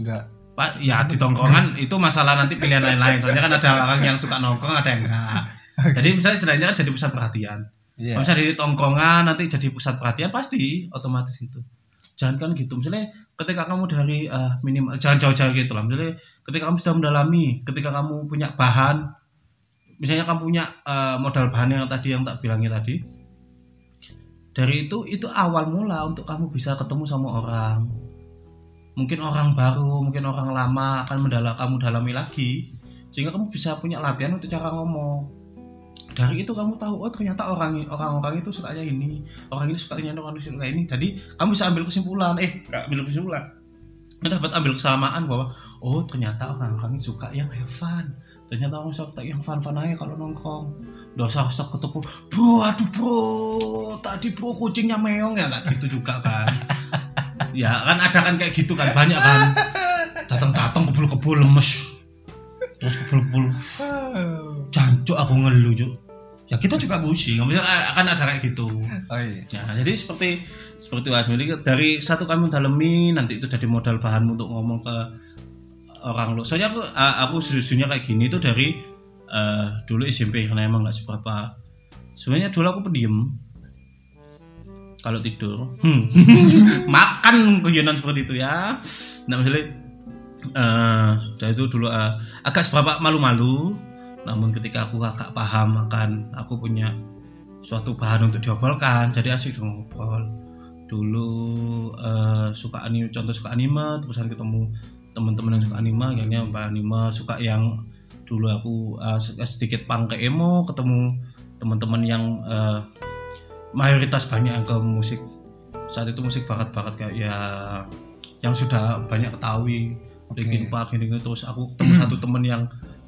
[SPEAKER 1] nggak
[SPEAKER 2] Pak, ya di tongkrongan itu masalah nanti pilihan lain-lain. Soalnya kan ada orang yang suka nongkrong, ada yang enggak. [LAUGHS] Jadi misalnya istilahnya kan jadi pusat perhatian. Kalau misalnya di tongkrongan nanti jadi pusat perhatian pasti otomatis gitu. Jangan kan gitu. Misalnya ketika kamu dari eh, minimal jangan jauh-jauh gitu lah. Misalnya ketika kamu sudah mendalami, ketika kamu punya bahan, misalnya kamu punya eh, modal bahan yang tadi yang tak bilangin tadi. Dari itu itu awal mula untuk kamu bisa ketemu sama orang mungkin orang baru, mungkin orang lama akan mendalam kamu dalami lagi, sehingga kamu bisa punya latihan untuk cara ngomong. Dari itu kamu tahu, oh ternyata orang orang-orang itu sukanya ini, orang ini sukanya orang itu suka ini. Jadi kamu bisa ambil kesimpulan, eh gak ambil kesimpulan, Kamu dapat ambil kesamaan bahwa oh ternyata orang-orang ini suka yang fun. Ternyata orang suka yang fun-fun aja kalau nongkrong. Dosa harus ketemu, bro, aduh bro, tadi bro kucingnya meong ya nggak gitu juga kan ya kan ada kan kayak gitu kan banyak kan datang datang kebul kebul lemes terus kebul kebul jancuk aku ngeluh Cuk. ya kita juga pusing maksudnya akan ada kayak gitu.
[SPEAKER 1] Oh iya.
[SPEAKER 2] Ya jadi seperti seperti itu jadi dari satu kami dalemi nanti itu jadi modal bahan untuk ngomong ke orang lo soalnya aku aku sejujurnya kayak gini tuh dari eh, dulu SMP karena emang nggak seberapa. Sebenarnya dulu aku pendiam kalau tidur hmm. [LAUGHS] makan kegiatan seperti itu ya. Nah misalnya dari itu dulu eh, agak seberapa malu-malu. Namun ketika aku agak paham akan aku punya suatu bahan untuk diobrolkan jadi asik dong ngobrol. Dulu eh, suka anime contoh suka anime terusan ketemu teman-teman yang suka anime akhirnya mbak anime suka yang dulu aku eh, sedikit pang ke emo ketemu teman-teman yang eh, mayoritas banyak yang ke musik. Saat itu musik barat-barat kayak ya yang sudah banyak ketahui Linkin Park gini, gini terus aku ketemu [CLEARS THROAT] satu temen yang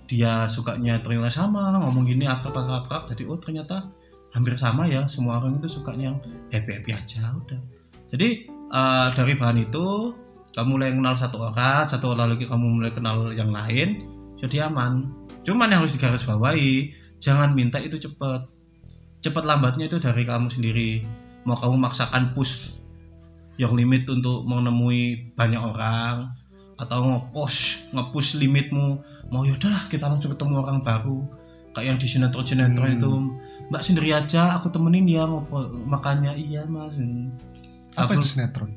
[SPEAKER 2] dia sukanya ternyata sama ngomong gini akrab akrab akrab. Jadi oh ternyata hampir sama ya semua orang itu sukanya yang happy happy aja udah. Jadi eh, dari bahan itu kamu mulai kenal satu orang satu orang lagi kamu mulai kenal yang lain jadi aman. Cuman yang harus digarisbawahi jangan minta itu cepet. Cepat lambatnya itu dari kamu sendiri. Mau kamu maksakan push your limit untuk menemui banyak orang atau nge-push nge-push limitmu. Mau yaudahlah kita langsung ketemu orang baru. Kayak yang di sinetron sinetron
[SPEAKER 1] Hmm.
[SPEAKER 2] itu mbak sendiri aja aku temenin ya ngobrol makanya iya mas.
[SPEAKER 1] Apa
[SPEAKER 2] Aku-
[SPEAKER 1] itu sinetron?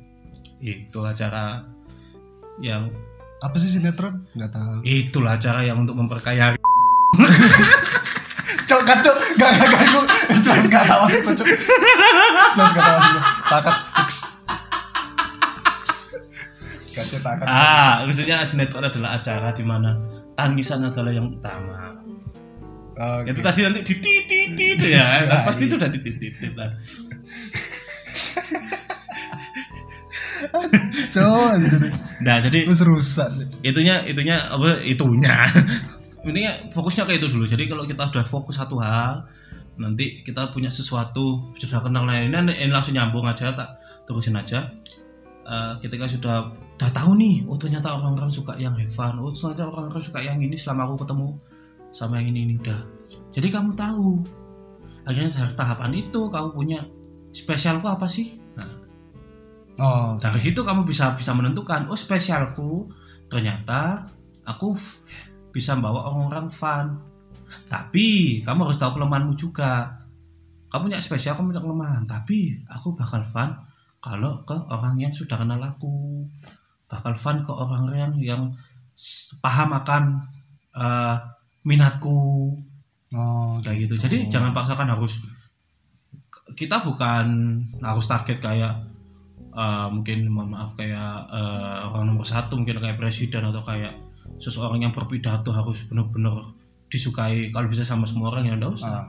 [SPEAKER 2] Itu acara yang
[SPEAKER 1] apa sih sinetron? Nggak tahu.
[SPEAKER 2] Itulah acara yang untuk memperkaya
[SPEAKER 1] cok [LAUGHS] kan cok. Gak gak gak gue jelas gak tahu sih cok. Jelas gak tahu sih takat
[SPEAKER 2] ah maksudnya sinetron adalah acara di mana tangisan adalah yang utama
[SPEAKER 1] Oke.
[SPEAKER 2] itu tadi nanti dititit ya
[SPEAKER 1] Nah,
[SPEAKER 2] pasti
[SPEAKER 1] iya.
[SPEAKER 2] itu udah dititit lah
[SPEAKER 1] anjir.
[SPEAKER 2] nah jadi
[SPEAKER 1] terus rusak
[SPEAKER 2] itunya itunya apa itunya intinya fokusnya kayak itu dulu jadi kalau kita udah fokus satu hal nanti kita punya sesuatu sudah kenal nah ini, ini langsung nyambung aja tak terusin aja Eh, ketika sudah udah tahu nih oh ternyata orang-orang suka yang fun oh ternyata orang-orang suka yang ini selama aku ketemu sama yang ini ini udah. Jadi kamu tahu. Akhirnya dari tahapan itu kamu punya spesialku apa sih? Nah,
[SPEAKER 1] oh.
[SPEAKER 2] dari situ kamu bisa bisa menentukan oh spesialku ternyata aku bisa bawa orang-orang fun. Tapi kamu harus tahu kelemahanmu juga. Kamu punya spesial kamu punya kelemahan. Tapi aku bakal fun kalau ke orang yang sudah kenal aku bakal fun ke orang yang yang paham akan eh, minatku.
[SPEAKER 1] Oh
[SPEAKER 2] kayak gitu. Jadi jangan paksakan harus kita bukan harus target kayak eh, mungkin mohon maaf kayak eh, orang nomor satu mungkin kayak presiden atau kayak seseorang yang berpidato harus benar-benar disukai kalau bisa sama semua orang ya enggak usah.
[SPEAKER 1] Ah,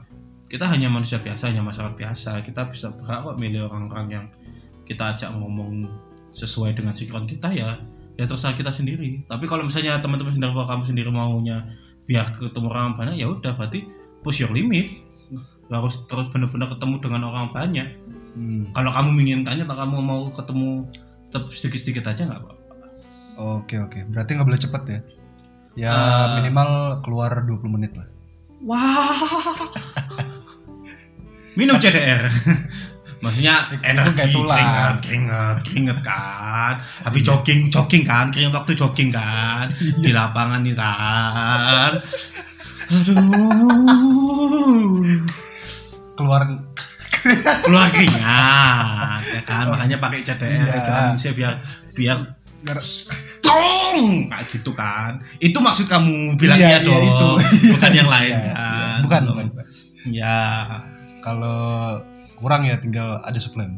[SPEAKER 2] kita hanya manusia biasa hanya masyarakat biasa. Kita bisa berhak kok milih orang-orang yang kita ajak ngomong sesuai dengan sikon kita ya ya terserah kita sendiri. Tapi kalau misalnya teman-teman sendiri kalau kamu sendiri maunya biar ketemu orang banyak ya udah berarti push your limit. Nggak harus terus benar-benar ketemu dengan orang banyak.
[SPEAKER 1] Hmm.
[SPEAKER 2] kalau kamu menginginkannya atau kamu mau ketemu sedikit-sedikit aja nggak apa-apa.
[SPEAKER 1] Oke oke. Berarti nggak boleh cepet ya? Ya
[SPEAKER 2] Ah.
[SPEAKER 1] minimal keluar 20 menit lah.
[SPEAKER 2] Wah. [LAUGHS] Minum CDR [LAUGHS] maksudnya energi keringat keringat keringat kan. Habis jogging jogging kan. Keringat waktu jogging kan. Di lapangan nih kan. Aduh.
[SPEAKER 1] Keluar.
[SPEAKER 2] Keluar keringat ya kan. Makanya pakai CDR
[SPEAKER 1] Iya.
[SPEAKER 2] vitamin C biar biar tong kayak gitu kan. Itu maksud kamu bilang
[SPEAKER 1] Iya,
[SPEAKER 2] iya,
[SPEAKER 1] iya,
[SPEAKER 2] dong.
[SPEAKER 1] itu.
[SPEAKER 2] bukan yang lain
[SPEAKER 1] Iya,
[SPEAKER 2] kan.
[SPEAKER 1] iya. bukan bukan bukan.
[SPEAKER 2] ya
[SPEAKER 1] kalau kurang ya tinggal ada suplemen.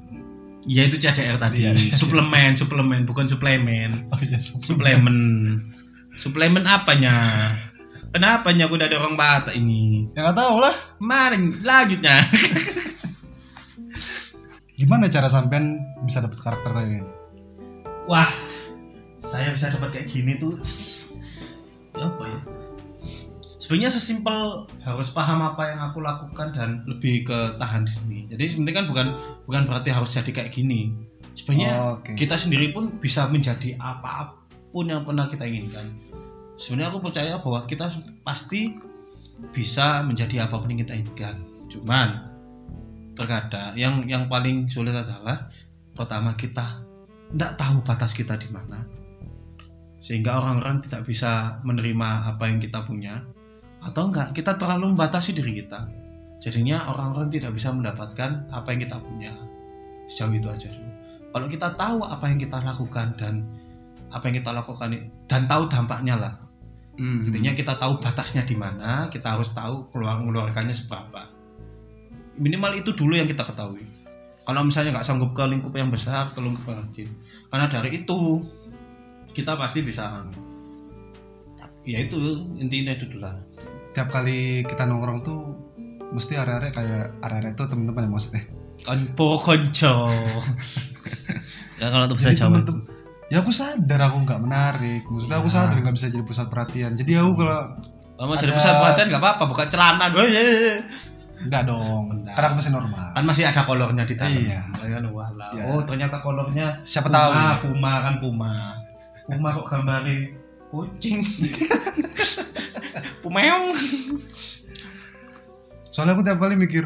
[SPEAKER 2] Ya itu CDR tadi.
[SPEAKER 1] Iya.
[SPEAKER 2] suplemen suplemen bukan suplemen.
[SPEAKER 1] Oh iya suplemen.
[SPEAKER 2] Suplemen. Suplemen apanya? Kenapanya aku udah ada orang Batak ini?
[SPEAKER 1] Ya nggak tahu lah.
[SPEAKER 2] Mari lanjutnya.
[SPEAKER 1] Gimana cara sampean bisa dapet karakter kayak gini?
[SPEAKER 2] Wah saya bisa dapat kayak gini tuh. S- apa ya sebenarnya sesimpel harus paham apa yang aku lakukan dan lebih ke tahan diri. Jadi sebenarnya kan bukan bukan berarti harus jadi kayak gini. Sebenarnya
[SPEAKER 1] Oh, oke.
[SPEAKER 2] kita sendiri pun bisa menjadi apa pun yang pernah kita inginkan. Sebenarnya aku percaya bahwa kita pasti bisa menjadi apa pun yang kita inginkan. Cuman terkadang yang yang paling sulit adalah pertama kita tidak tahu batas kita di mana. Sehingga orang-orang tidak bisa menerima apa yang kita punya atau enggak kita terlalu membatasi diri kita. Jadinya orang-orang tidak bisa mendapatkan apa yang kita punya. Sejauh itu aja dulu. Kalau kita tahu apa yang kita lakukan dan apa yang kita lakukan dan tahu dampaknya lah.
[SPEAKER 1] Hmm.
[SPEAKER 2] intinya kita tahu batasnya di mana kita harus tahu keluar mengeluarkannya seberapa. Minimal itu dulu yang kita ketahui. Kalau misalnya nggak sanggup ke lingkup yang besar ke lingkup yang kecil. Karena dari itu kita pasti bisa ya itu intinya itu dulu lah
[SPEAKER 1] tiap kali kita nongkrong tuh mesti area-area kayak area-area itu teman-teman ya maksudnya.
[SPEAKER 2] Konpo konco. [LAUGHS] Kalau untuk
[SPEAKER 1] Jadi
[SPEAKER 2] bahasa Jawa.
[SPEAKER 1] temen-temen- ya aku sadar aku nggak menarik. Maksudnya aku
[SPEAKER 2] Ya.
[SPEAKER 1] sadar nggak bisa jadi pusat perhatian. Jadi aku kalau
[SPEAKER 2] Kamu jadi
[SPEAKER 1] Ada-
[SPEAKER 2] pusat perhatian nggak apa-apa buka celana Woi,
[SPEAKER 1] nggak dong.
[SPEAKER 2] Nggak.
[SPEAKER 1] karena aku masih normal.
[SPEAKER 2] Kan masih ada kolornya di dalam.
[SPEAKER 1] Iya.
[SPEAKER 2] Kan, walah.
[SPEAKER 1] Iya.
[SPEAKER 2] oh ternyata kolornya
[SPEAKER 1] siapa
[SPEAKER 2] puma,
[SPEAKER 1] tahu.
[SPEAKER 2] Puma kan puma. Puma kok gambari kucing [LAUGHS] pumeong.
[SPEAKER 1] Soalnya aku tiap kali mikir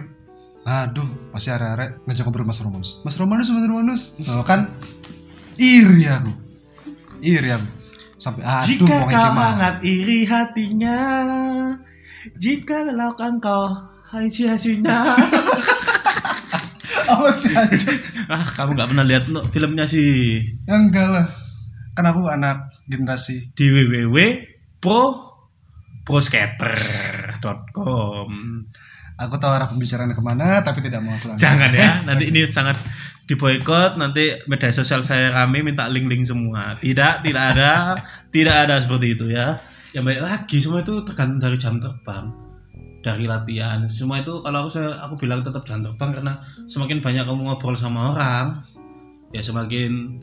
[SPEAKER 1] aduh pasti area-area ngajak ngobrol mas Romanus. Mas Romanus mas Romanus. Oh, kan iri aku. Iri aku. Sampai aduh
[SPEAKER 2] jika kau
[SPEAKER 1] mah
[SPEAKER 2] hangat iri hatinya jika lakukan kau haji-hajinya [LAUGHS]
[SPEAKER 1] apa sih
[SPEAKER 2] ah kamu nggak pernah lihat no, filmnya sih
[SPEAKER 1] ya enggak lah. Kan aku anak generasi
[SPEAKER 2] di www pro proskater.com
[SPEAKER 1] aku tahu arah pembicaraan ke mana tapi tidak mau lanjut.
[SPEAKER 2] Jangan ya, nanti ini sangat diboykot, nanti media sosial saya rame minta link-link semua. Tidak, tidak ada, tidak ada seperti itu ya. Yang baik lagi semua itu tergantung dari jam terbang, dari latihan. Semua itu kalau aku saya aku bilang tetap jam terbang karena semakin banyak kamu ngobrol sama orang, ya semakin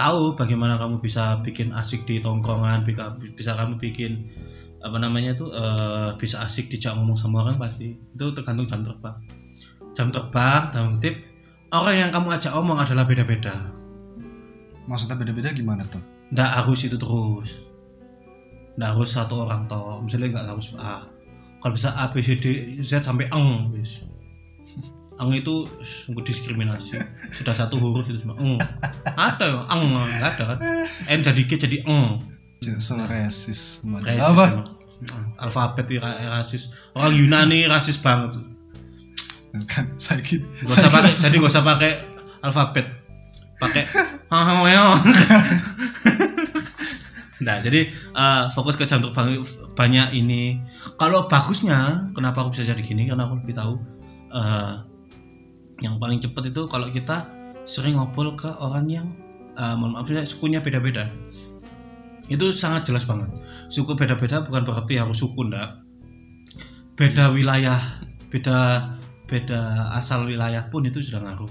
[SPEAKER 2] tahu bagaimana kamu bisa bikin asik di tongkrongan, bisa, bisa kamu bikin apa namanya itu eh, bisa asik dijak ngomong sama orang pasti. Itu tergantung jam terbang. Jam terbang dalam tip orang yang kamu ajak omong adalah beda-beda.
[SPEAKER 1] Maksudnya beda-beda gimana tuh?
[SPEAKER 2] Nggak harus itu terus. Nggak harus satu orang toh. Misalnya nggak harus A. Kalau bisa A B C D Z sampai eng [LAUGHS] eng itu sungguh diskriminasi. Sudah satu huruf itu cuma eng ada ya eng nggak ada kan? N jadi K jadi eng
[SPEAKER 1] so resis
[SPEAKER 2] Rasis
[SPEAKER 1] apa?
[SPEAKER 2] alfabet ya, ra- rasis. Orang Yunani rasis banget.
[SPEAKER 1] Kan saya kira
[SPEAKER 2] Gak usah pakai, jadi gak usah pakai alfabet. Pakai [LAUGHS] [LAUGHS] Nah, jadi eh, fokus ke jam terbang banyak ini. Kalau bagusnya, kenapa aku bisa jadi gini? Karena aku lebih tahu eh, yang paling cepat itu kalau kita sering ngobrol ke orang yang eh, mohon maaf ya, sukunya beda-beda. Itu sangat jelas banget. Suku beda-beda bukan berarti harus suku ndak. Beda wilayah, beda beda asal wilayah pun itu sudah ngaruh.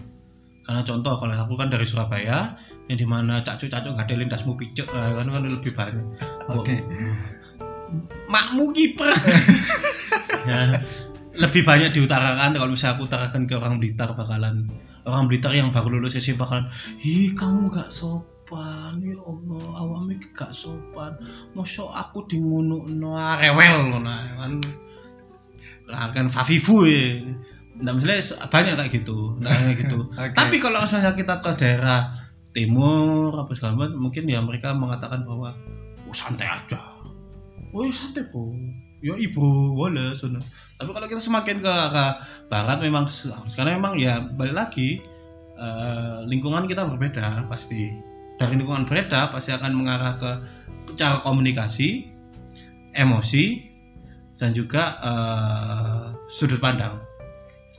[SPEAKER 2] Karena contoh kalau aku kan dari Surabaya, yang di mana cacuk-cacuk gak ada lindasmu picek, eh, kan kan lebih banyak.
[SPEAKER 1] Oke.
[SPEAKER 2] Makmu kiper. [LAUGHS] ya, lebih banyak diutarakan kalau misalnya aku utarakan ke orang Blitar bakalan orang Blitar yang baru lulus SMP bakalan, "Ih, kamu gak sopan. Ya Allah, awame gak sopan. Mosok aku dimunukno ah, rewel ngono kan." Lah kan Fafifu ya. Nah, misalnya banyak kayak gitu. Nah, kayak gitu. [LAUGHS]
[SPEAKER 1] Oke.
[SPEAKER 2] Tapi kalau misalnya kita ke daerah timur apa segala macam, mungkin ya mereka mengatakan bahwa oh, santai aja. Oh ya santai kok. Ya ibu boleh sana. Tapi kalau kita semakin ke, ke barat memang sekarang memang ya balik lagi eh, lingkungan kita berbeda pasti. Dari lingkungan berbeda pasti akan mengarah ke cara komunikasi, emosi, dan juga eh, sudut pandang.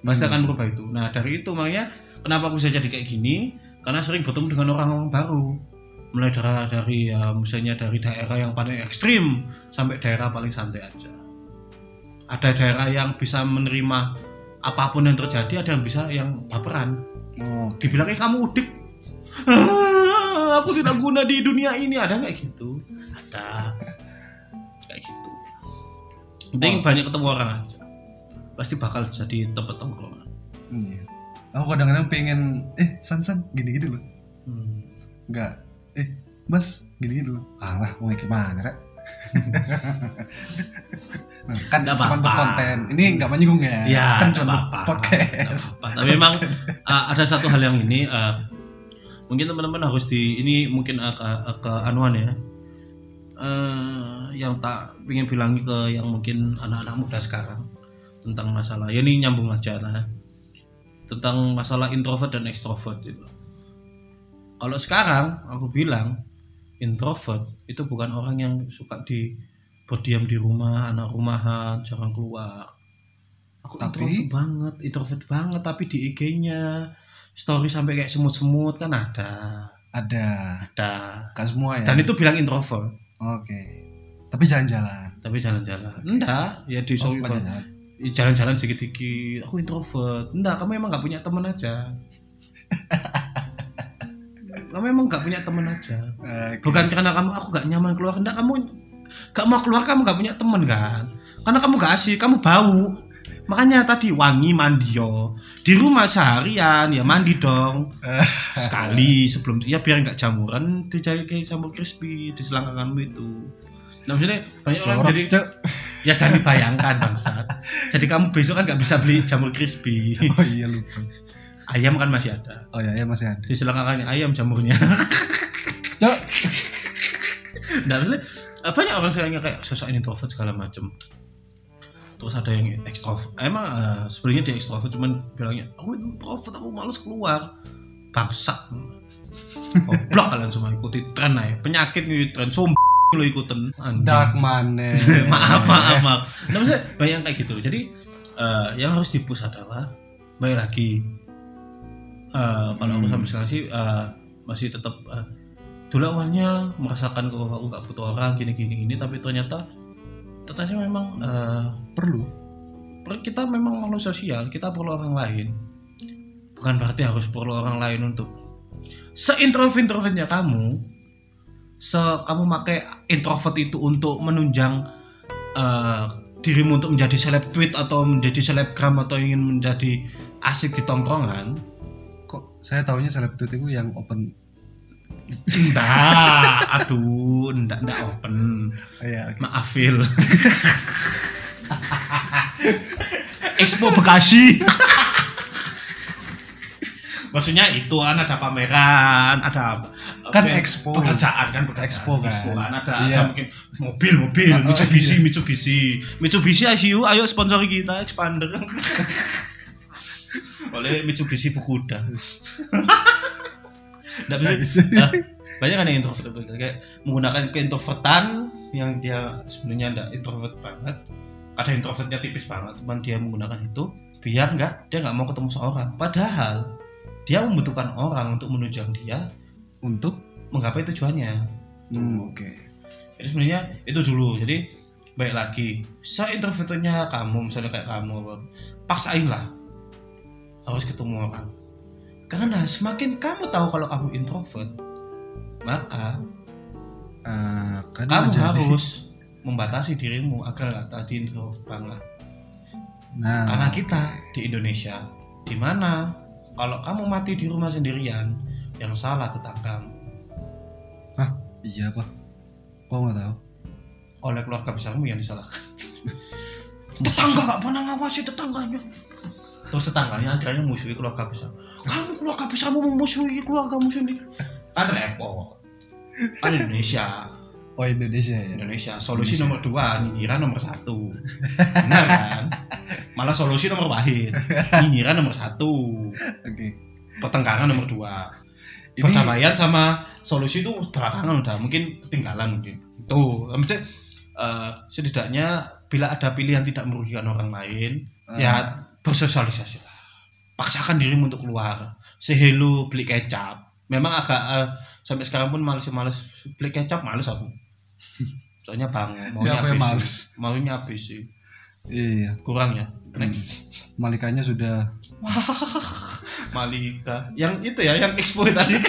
[SPEAKER 2] Pasti akan berubah itu. Nah dari itu makanya kenapa aku bisa jadi kayak gini? Karena sering bertemu dengan orang-orang baru mulai dari, dari ya, misalnya dari daerah yang paling ekstrim sampai daerah paling santai aja. Ada daerah yang bisa menerima apa pun yang terjadi, ada yang bisa yang baperan.
[SPEAKER 1] Oh,
[SPEAKER 2] Dibilangnya kamu udik. "Ah, [LAUGHS] aku tidak guna di dunia ini ada kayak gitu. Ada kayak gitu. Penting banyak ketemu orang aja. Pasti bakal jadi tempat tongkrongan.
[SPEAKER 1] iya. Aku kadang-kadang pengen eh san san gini-gini loh.
[SPEAKER 2] Hmm.
[SPEAKER 1] Enggak. Eh, Mas, gini-gini loh. Alah, mau gimana, Rek? [LAUGHS] Nah, kan
[SPEAKER 2] Nggak
[SPEAKER 1] cuma buat konten. Ini nggak menyinggung ya.
[SPEAKER 2] Ya,
[SPEAKER 1] kan cuma buat
[SPEAKER 2] apa-apa.
[SPEAKER 1] podcast.
[SPEAKER 2] Tapi memang uh, [LAUGHS] ada satu hal yang ini uh, mungkin teman-teman harus di ini mungkin uh, ke, uh, ke anuan ya. Uh, yang tak ingin bilang ke yang mungkin anak-anak muda sekarang tentang masalah ya ini nyambung aja lah tentang masalah introvert dan ekstrovert itu. Kalau sekarang aku bilang introvert itu bukan orang yang suka di berdiam di rumah, anak rumahan, jarang keluar. Aku
[SPEAKER 1] Tapi-
[SPEAKER 2] introvert banget, introvert banget tapi di IG-nya story sampai kayak semut-semut kan ada.
[SPEAKER 1] Ada.
[SPEAKER 2] Ada.
[SPEAKER 1] Gak semua ya.
[SPEAKER 2] Dan itu bilang introvert,
[SPEAKER 1] Oke. Tapi jalan-jalan.
[SPEAKER 2] tapi jalan-jalan. Enggak, ya di
[SPEAKER 1] Oh,
[SPEAKER 2] jalan-jalan sedikit-sedikit. Aku introvert. Enggak, kamu emang nggak punya teman aja. [LAUGHS] kamu emang nggak punya teman aja.
[SPEAKER 1] Oke.
[SPEAKER 2] Bukan karena kamu aku gak nyaman keluar, enggak kamu gak mau keluar kamu gak punya temen kan? Karena kamu gak asik, kamu bau. Makanya tadi wangi mandi yo. Di rumah seharian ya mandi dong. [LAUGHS] Sekali sebelum ya biar nggak jamuran dijahit kayak jamur crispy di selangkanganmu itu. Nah maksudnya banyak orang jadi ya jangan [LAUGHS] dibayangkan bangsat. Jadi kamu besok kan nggak bisa beli jamur crispy.
[SPEAKER 1] Oh iya lupa.
[SPEAKER 2] Ayam kan masih ada.
[SPEAKER 1] Oh iya, ya masih ada.
[SPEAKER 2] Di selangkangannya ayam jamurnya.
[SPEAKER 1] Cok.
[SPEAKER 2] Nggak maksudnya banyak orang sekarang kayak sosok introvert segala macem terus ada yang ekstrovert emang eh, sebenarnya dia ekstrovert cuman bilangnya aku introvert aku males keluar bangsat goblok kalian semua ikuti tren aja penyakit nih tren sombong lo ikutin anjing
[SPEAKER 1] Dark mana? [LAUGHS]
[SPEAKER 2] maaf maaf maaf nah, maksudnya banyak kayak gitu jadi eh, yang harus dipus adalah baik lagi eh, kalau aku
[SPEAKER 1] Hmm.
[SPEAKER 2] sampai sekarang sih eh, masih tetap eh, dulu awalnya merasakan kalau aku nggak butuh orang gini gini gini tapi ternyata ternyata memang eh,
[SPEAKER 1] Perlu.
[SPEAKER 2] per- kita memang makhluk sosial kita perlu orang lain bukan berarti harus perlu orang lain untuk seintrovert introvertnya kamu se kamu pakai introvert itu untuk menunjang eh, dirimu untuk menjadi seleb tweet atau menjadi selebgram atau ingin menjadi asik di tongkrongan
[SPEAKER 1] saya taunya seleb tweet itu yang open.
[SPEAKER 2] enggak aduh enggak enggak open
[SPEAKER 1] Oh, iya, oke.
[SPEAKER 2] maaf Phil Expo Bekasi maksudnya itu kan ada pameran ada
[SPEAKER 1] Kan
[SPEAKER 2] event
[SPEAKER 1] expo.
[SPEAKER 2] pekerjaan kan pekerjaan
[SPEAKER 1] Expo kan.
[SPEAKER 2] kan ada,
[SPEAKER 1] Iya.
[SPEAKER 2] ada mungkin mobil mobil
[SPEAKER 1] Ah, oh,
[SPEAKER 2] Mitsubishi
[SPEAKER 1] iya.
[SPEAKER 2] Mitsubishi Mitsubishi ICU ayo sponsori kita expander oleh Mitsubishi Fukuda. [LAUGHS] Nggak bisa,
[SPEAKER 1] Nah,
[SPEAKER 2] eh, banyak kan yang introvert. Kayak menggunakan keintrovertan yang dia sebenarnya enggak introvert banget. Kadang introvertnya tipis banget cuman dia menggunakan itu biar nggak dia nggak mau ketemu seorang. Padahal dia membutuhkan orang untuk menunjang dia
[SPEAKER 1] Untuk?
[SPEAKER 2] menggapai tujuannya.
[SPEAKER 1] Hmm, oke.
[SPEAKER 2] jadi sebenarnya itu dulu. Jadi baik lagi. Seintrovertnya kamu misalnya kayak kamu paksain lah harus ketemu orang karena semakin kamu tahu kalau kamu introvert maka
[SPEAKER 1] kan
[SPEAKER 2] kamu
[SPEAKER 1] menjadi-
[SPEAKER 2] harus [LAUGHS] membatasi dirimu agar tadi introvert banget
[SPEAKER 1] Nah,
[SPEAKER 2] karena kita di Indonesia di mana kalau kamu mati di rumah sendirian yang salah tetanggamu
[SPEAKER 1] iya pak. Kok nggak tahu?
[SPEAKER 2] oleh keluarga besarmu yang disalahkan. [LAUGHS] Tetangga gak pernah ngawasi tetangganya terus tetangganya akhirnya musuhi keluarga besar. Kamu keluarga besarmu memusuhi keluargamu sendiri kan repot. Kan Indonesia.
[SPEAKER 1] Oh Indonesia ya.
[SPEAKER 2] Indonesia. Solusi nomor dua nyinyiran nomor satu. Benar kan? Malah solusi nomor wahid. Nyinyiran nomor satu.
[SPEAKER 1] Oke.
[SPEAKER 2] pertengkaran nomor dua.
[SPEAKER 1] Ini
[SPEAKER 2] perdamaian sama solusi itu belakangan udah mungkin ketinggalan mungkin. Itu. Maksudnya eh, setidaknya bila ada pilihan tidak merugikan orang lain
[SPEAKER 1] eh,
[SPEAKER 2] ya bersosialisasi lah. Paksakan dirimu untuk keluar. Sehelu beli kecap. Memang agak eh, sampai sekarang pun males-males beli kecap males aku. [LAUGHS] Soalnya bang maunya
[SPEAKER 1] Ya, yang
[SPEAKER 2] habis
[SPEAKER 1] males?
[SPEAKER 2] maunya habis sih.
[SPEAKER 1] Iya.
[SPEAKER 2] kurang ya next.
[SPEAKER 1] Malikanya sudah [LAUGHS]
[SPEAKER 2] Malika. Yang itu ya yang expo tadi. [LAUGHS]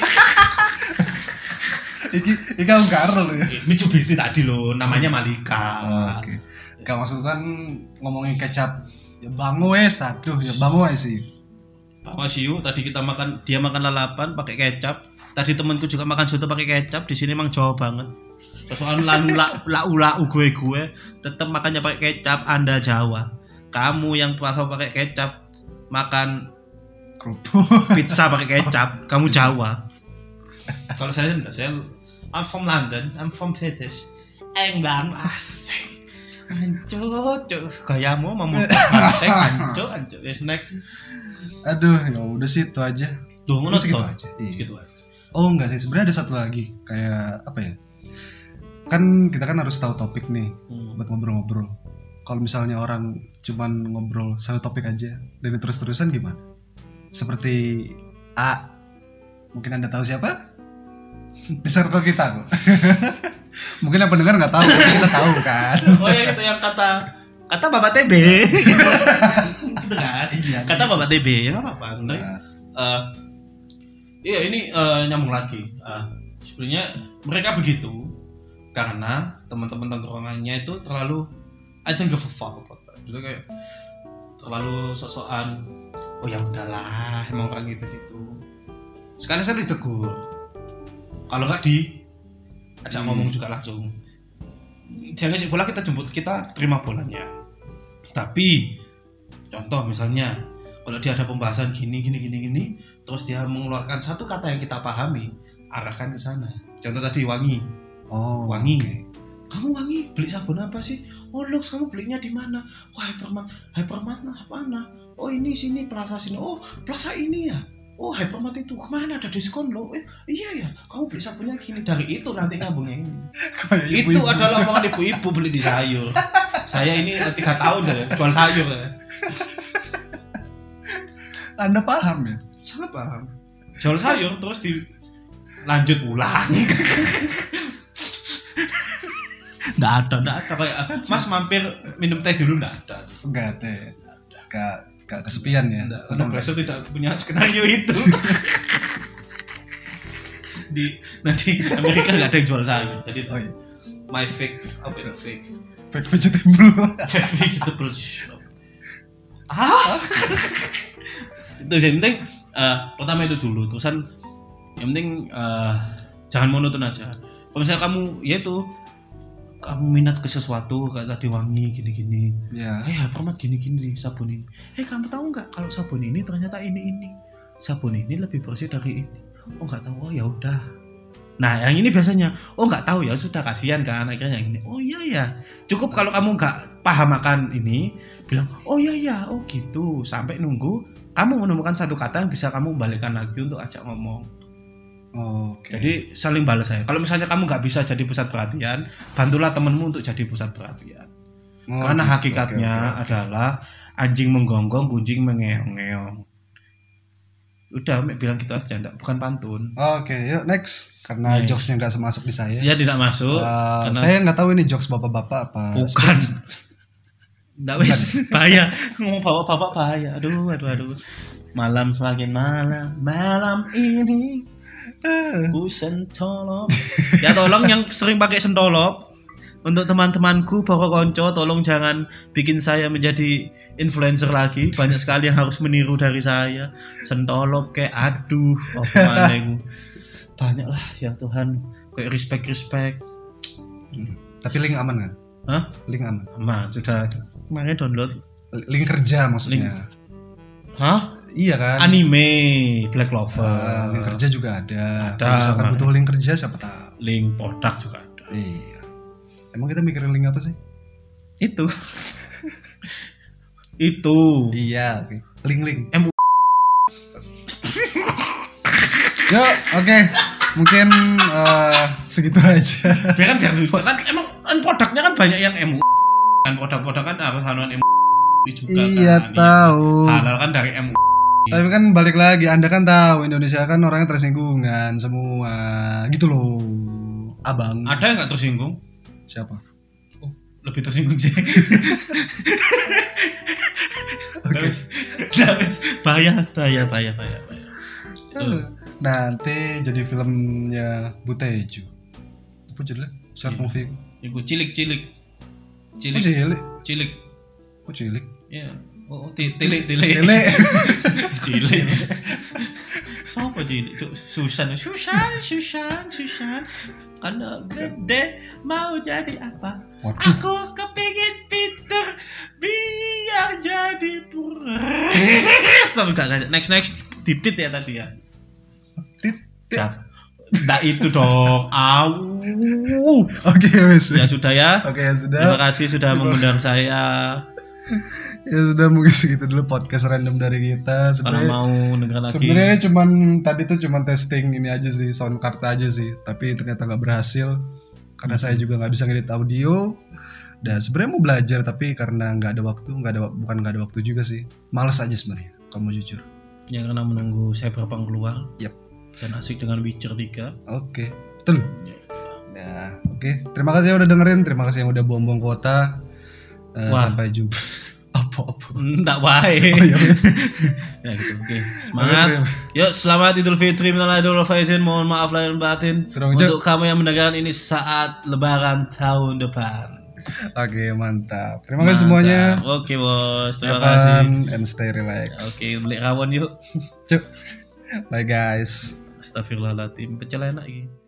[SPEAKER 1] Iki iki kamu karo loh ya.
[SPEAKER 2] Mitsubishi tadi loh namanya Malika.
[SPEAKER 1] Oke. Gak maksud kan ngomongin kecap ya bangu wes aduh ya bangu wes sih.
[SPEAKER 2] Pak Wasiu tadi kita makan dia makan lalapan pakai kecap. Tadi temanku juga makan soto pakai kecap. Di sini emang Jawa banget. Soal lan la la ula gue gue tetap makannya pakai kecap anda Jawa. Kamu yang puasa pakai kecap makan
[SPEAKER 1] Kerupuk. [LAUGHS]
[SPEAKER 2] pizza pakai kecap kamu Jawa. Kalau saya enggak saya I'm from London I'm from British. England asik Ancut, gayamu memutar banteng, [LAUGHS] ancut, ancut. Yes, next.
[SPEAKER 1] Aduh, ya udah sih itu aja.
[SPEAKER 2] Tuh, ngono
[SPEAKER 1] Segitu aja. Iya.
[SPEAKER 2] Segitu aja.
[SPEAKER 1] Oh enggak sih, sebenarnya ada satu lagi kayak apa ya? Kan kita kan harus tahu topik nih
[SPEAKER 2] Hmm.
[SPEAKER 1] buat ngobrol-ngobrol. Kalau misalnya orang cuman ngobrol satu topik aja dan terus-terusan gimana? Seperti A, mungkin anda tahu siapa? Di circle kita kok. [LAUGHS] mungkin yang pendengar nggak tahu, tapi kita tahu kan.
[SPEAKER 2] Oh ya itu yang kata kata Bapak TB. [LAUGHS] gitu kan?
[SPEAKER 1] Iya.
[SPEAKER 2] Kata Bapak TB, ya apa-apa.
[SPEAKER 1] Nah,
[SPEAKER 2] eh, iya ini eh, nyambung lagi. Eh, sebenarnya mereka begitu karena teman-teman tongkrongannya itu terlalu I don't give a fuck about that. Maksudnya kayak terlalu sosokan oh ya udahlah emang orang gitu gitu sekali saya ditegur kalau nggak di ajak
[SPEAKER 1] Hmm.
[SPEAKER 2] ngomong juga langsung. Dia ngasih bola kita jemput kita terima bolanya. Tapi contoh misalnya kalau dia ada pembahasan gini gini gini gini terus dia mengeluarkan satu kata yang kita pahami arahkan ke sana. Contoh tadi wangi.
[SPEAKER 1] Oh,
[SPEAKER 2] wangi
[SPEAKER 1] oke.
[SPEAKER 2] kamu wangi? Beli sabun apa sih? Oh Lux kamu belinya di mana? Wah hypermat nah mana oh ini sini plaza sini. Oh plaza ini ya oh hypermat itu. Ke mana ada diskon loh? Eh iya ya kamu beli sabunnya gini. Dari itu nanti nyambungnya ini.
[SPEAKER 1] Kayak
[SPEAKER 2] itu
[SPEAKER 1] ibu-ibu
[SPEAKER 2] adalah omongan ibu-ibu beli di sayur. Saya ini tiga tahun ya jual sayur ya.
[SPEAKER 1] Anda paham ya?
[SPEAKER 2] sangat paham. Jual sayur terus di lanjut ulang nggak ada nggak ada. Kayak mas mampir minum teh dulu. Nggak ada.
[SPEAKER 1] Enggak ada. ya? Enggak kesepian ya.
[SPEAKER 2] Nggak, karena? Brasil tidak punya skenario itu [LAUGHS] di nanti Amerika nggak ada yang jual sayur jadi
[SPEAKER 1] Oh iya.
[SPEAKER 2] my fake apa itu fake
[SPEAKER 1] Fake vegetable. [LAUGHS]
[SPEAKER 2] fake vegetable shop ah itu sih, yang penting eh, pertama itu dulu terusan yang penting eh, jangan monoton aja kalau misalnya kamu ya itu kamu minat ke sesuatu kayak tadi wangi gini-gini.
[SPEAKER 1] Ya.
[SPEAKER 2] eh permat gini-gini nih, sabun ini. Eh kamu tahu nggak kalau sabun ini ternyata ini ini sabun ini lebih bersih dari ini. Oh nggak tahu. Oh ya udah. Nah yang ini biasanya oh nggak tahu. Ya sudah kasihan kan akhirnya yang ini. Oh iya ya. Cukup kalau kamu nggak paham akan ini bilang oh iya ya oh gitu. Sampai nunggu kamu menemukan satu kata yang bisa kamu kembalikan lagi untuk ajak ngomong
[SPEAKER 1] Oke.
[SPEAKER 2] Jadi saling balas saya. Kalau misalnya kamu nggak bisa jadi pusat perhatian, bantulah temenmu untuk jadi pusat perhatian.
[SPEAKER 1] Oh,
[SPEAKER 2] Karena
[SPEAKER 1] gitu.
[SPEAKER 2] hakikatnya
[SPEAKER 1] Oke, oke, oke.
[SPEAKER 2] adalah anjing menggonggong, kucing mengeong-ngeong. Udah, Mek bilang gitu aja, enggak, bukan pantun.
[SPEAKER 1] Oke, yuk next. Karena jokesnya nggak semasuk di saya.
[SPEAKER 2] Ya tidak masuk.
[SPEAKER 1] Eh,
[SPEAKER 2] karena
[SPEAKER 1] saya nggak tahu ini jokes bapak-bapak apa.
[SPEAKER 2] bukan. Enggak [LAUGHS] wis [LAUGHS] bahaya. Ngomong bapak-bapak bahaya. Aduh, aduh, aduh. Malam semakin malam, malam ini ku sentolop. Ya tolong yang sering pakai sentolop untuk teman-temanku pokok konco tolong jangan bikin saya menjadi influencer lagi banyak sekali yang harus meniru dari saya sentolop kayak aduh maneh [LAUGHS] banyak lah ya Tuhan kayak respect respect
[SPEAKER 1] Tapi link aman kan?
[SPEAKER 2] Hah?
[SPEAKER 1] Link aman.
[SPEAKER 2] aman sudah kemarin download
[SPEAKER 1] Link kerja maksudnya.
[SPEAKER 2] Hah?
[SPEAKER 1] Iya kan?
[SPEAKER 2] anime Black Clover
[SPEAKER 1] link kerja juga ada.
[SPEAKER 2] Ada,
[SPEAKER 1] Kalau misalkan butuh link kerja siapa tahu.
[SPEAKER 2] link produk juga ada
[SPEAKER 1] Iya. Emang kita mikirin link apa sih?
[SPEAKER 2] itu [LAUGHS] itu
[SPEAKER 1] Iya, oke. Link-link.
[SPEAKER 2] MU. [LAUGHS]
[SPEAKER 1] Yuk, oke. Mungkin eh, segitu aja.
[SPEAKER 2] biar kan biar [LAUGHS] kan emang kan produknya kan banyak yang MU kan produk-produk kan harus haluan MU juga
[SPEAKER 1] iya,
[SPEAKER 2] kan
[SPEAKER 1] tahu.
[SPEAKER 2] halal kan dari MU
[SPEAKER 1] Tapi kan balik lagi, Anda kan tahu Indonesia kan orangnya tersinggungan semua. Gitu loh. Abang.
[SPEAKER 2] ada yang nggak tersinggung
[SPEAKER 1] Siapa?
[SPEAKER 2] oh, lebih tersinggung sih [LAUGHS]
[SPEAKER 1] Oke.
[SPEAKER 2] Wes. bahaya bahaya bahaya bahaya.
[SPEAKER 1] Nanti jadi filmnya Buteju. Apa judulnya? Short
[SPEAKER 2] Iya.
[SPEAKER 1] movie.
[SPEAKER 2] Iku cilik cilik
[SPEAKER 1] Oh,
[SPEAKER 2] cilik
[SPEAKER 1] cilik.
[SPEAKER 2] cilik
[SPEAKER 1] Oh, cilik.
[SPEAKER 2] ya oh ti- tilik tilik [LAUGHS]
[SPEAKER 1] Cilik.
[SPEAKER 2] cilik siapa Cuk, Susan Susan Susan Susan karena gede mau jadi apa
[SPEAKER 1] Waduh.
[SPEAKER 2] aku kepingin pinter biar jadi pura [LAUGHS] Stop, next next titit ya tadi ya
[SPEAKER 1] Tit. tit.
[SPEAKER 2] Siap. Nggak itu dong au
[SPEAKER 1] Oke, wes.
[SPEAKER 2] ya sudah ya
[SPEAKER 1] Oke, ya sudah.
[SPEAKER 2] terima kasih sudah mengundang saya [LAUGHS]
[SPEAKER 1] Ya sudah mungkin segitu dulu podcast random dari kita. Sebenarnya
[SPEAKER 2] mau dengar lagi
[SPEAKER 1] sebenarnya cuman tadi tuh cuman testing ini aja sih, sound card aja sih. Tapi ternyata nggak berhasil karena saya juga nggak bisa ngedit audio. Dan sebenarnya mau belajar tapi karena nggak ada waktu, nggak ada bukan nggak ada waktu juga sih. Males aja sebenarnya kalau mau jujur.
[SPEAKER 2] ya karena menunggu Cyberpunk keluar
[SPEAKER 1] Yap.
[SPEAKER 2] dan asik dengan Witcher 3
[SPEAKER 1] Oke, betul. Ya, oke. Terima kasih yang udah dengerin, terima kasih yang udah buang-buang kuota.
[SPEAKER 2] Wah.
[SPEAKER 1] sampai jumpa. [LAUGHS] Apa-apa.
[SPEAKER 2] tak baik [LAUGHS]
[SPEAKER 1] Oh, ya, [LAUGHS]
[SPEAKER 2] ya gitu oke. Semangat. Yuk selamat idul fitri minal aidin wal faizin. Mohon maaf lahir dan batin. Untuk kamu yang mendengarkan ini saat lebaran tahun depan.
[SPEAKER 1] Oke, mantap. Terima kasih semuanya.
[SPEAKER 2] Oke bos. Terima
[SPEAKER 1] Have
[SPEAKER 2] kasih.
[SPEAKER 1] and stay relax.
[SPEAKER 2] oke beli rawon yuk.
[SPEAKER 1] Cuk. Bye guys.
[SPEAKER 2] Astagfirullahaladzim. Pecel enak ini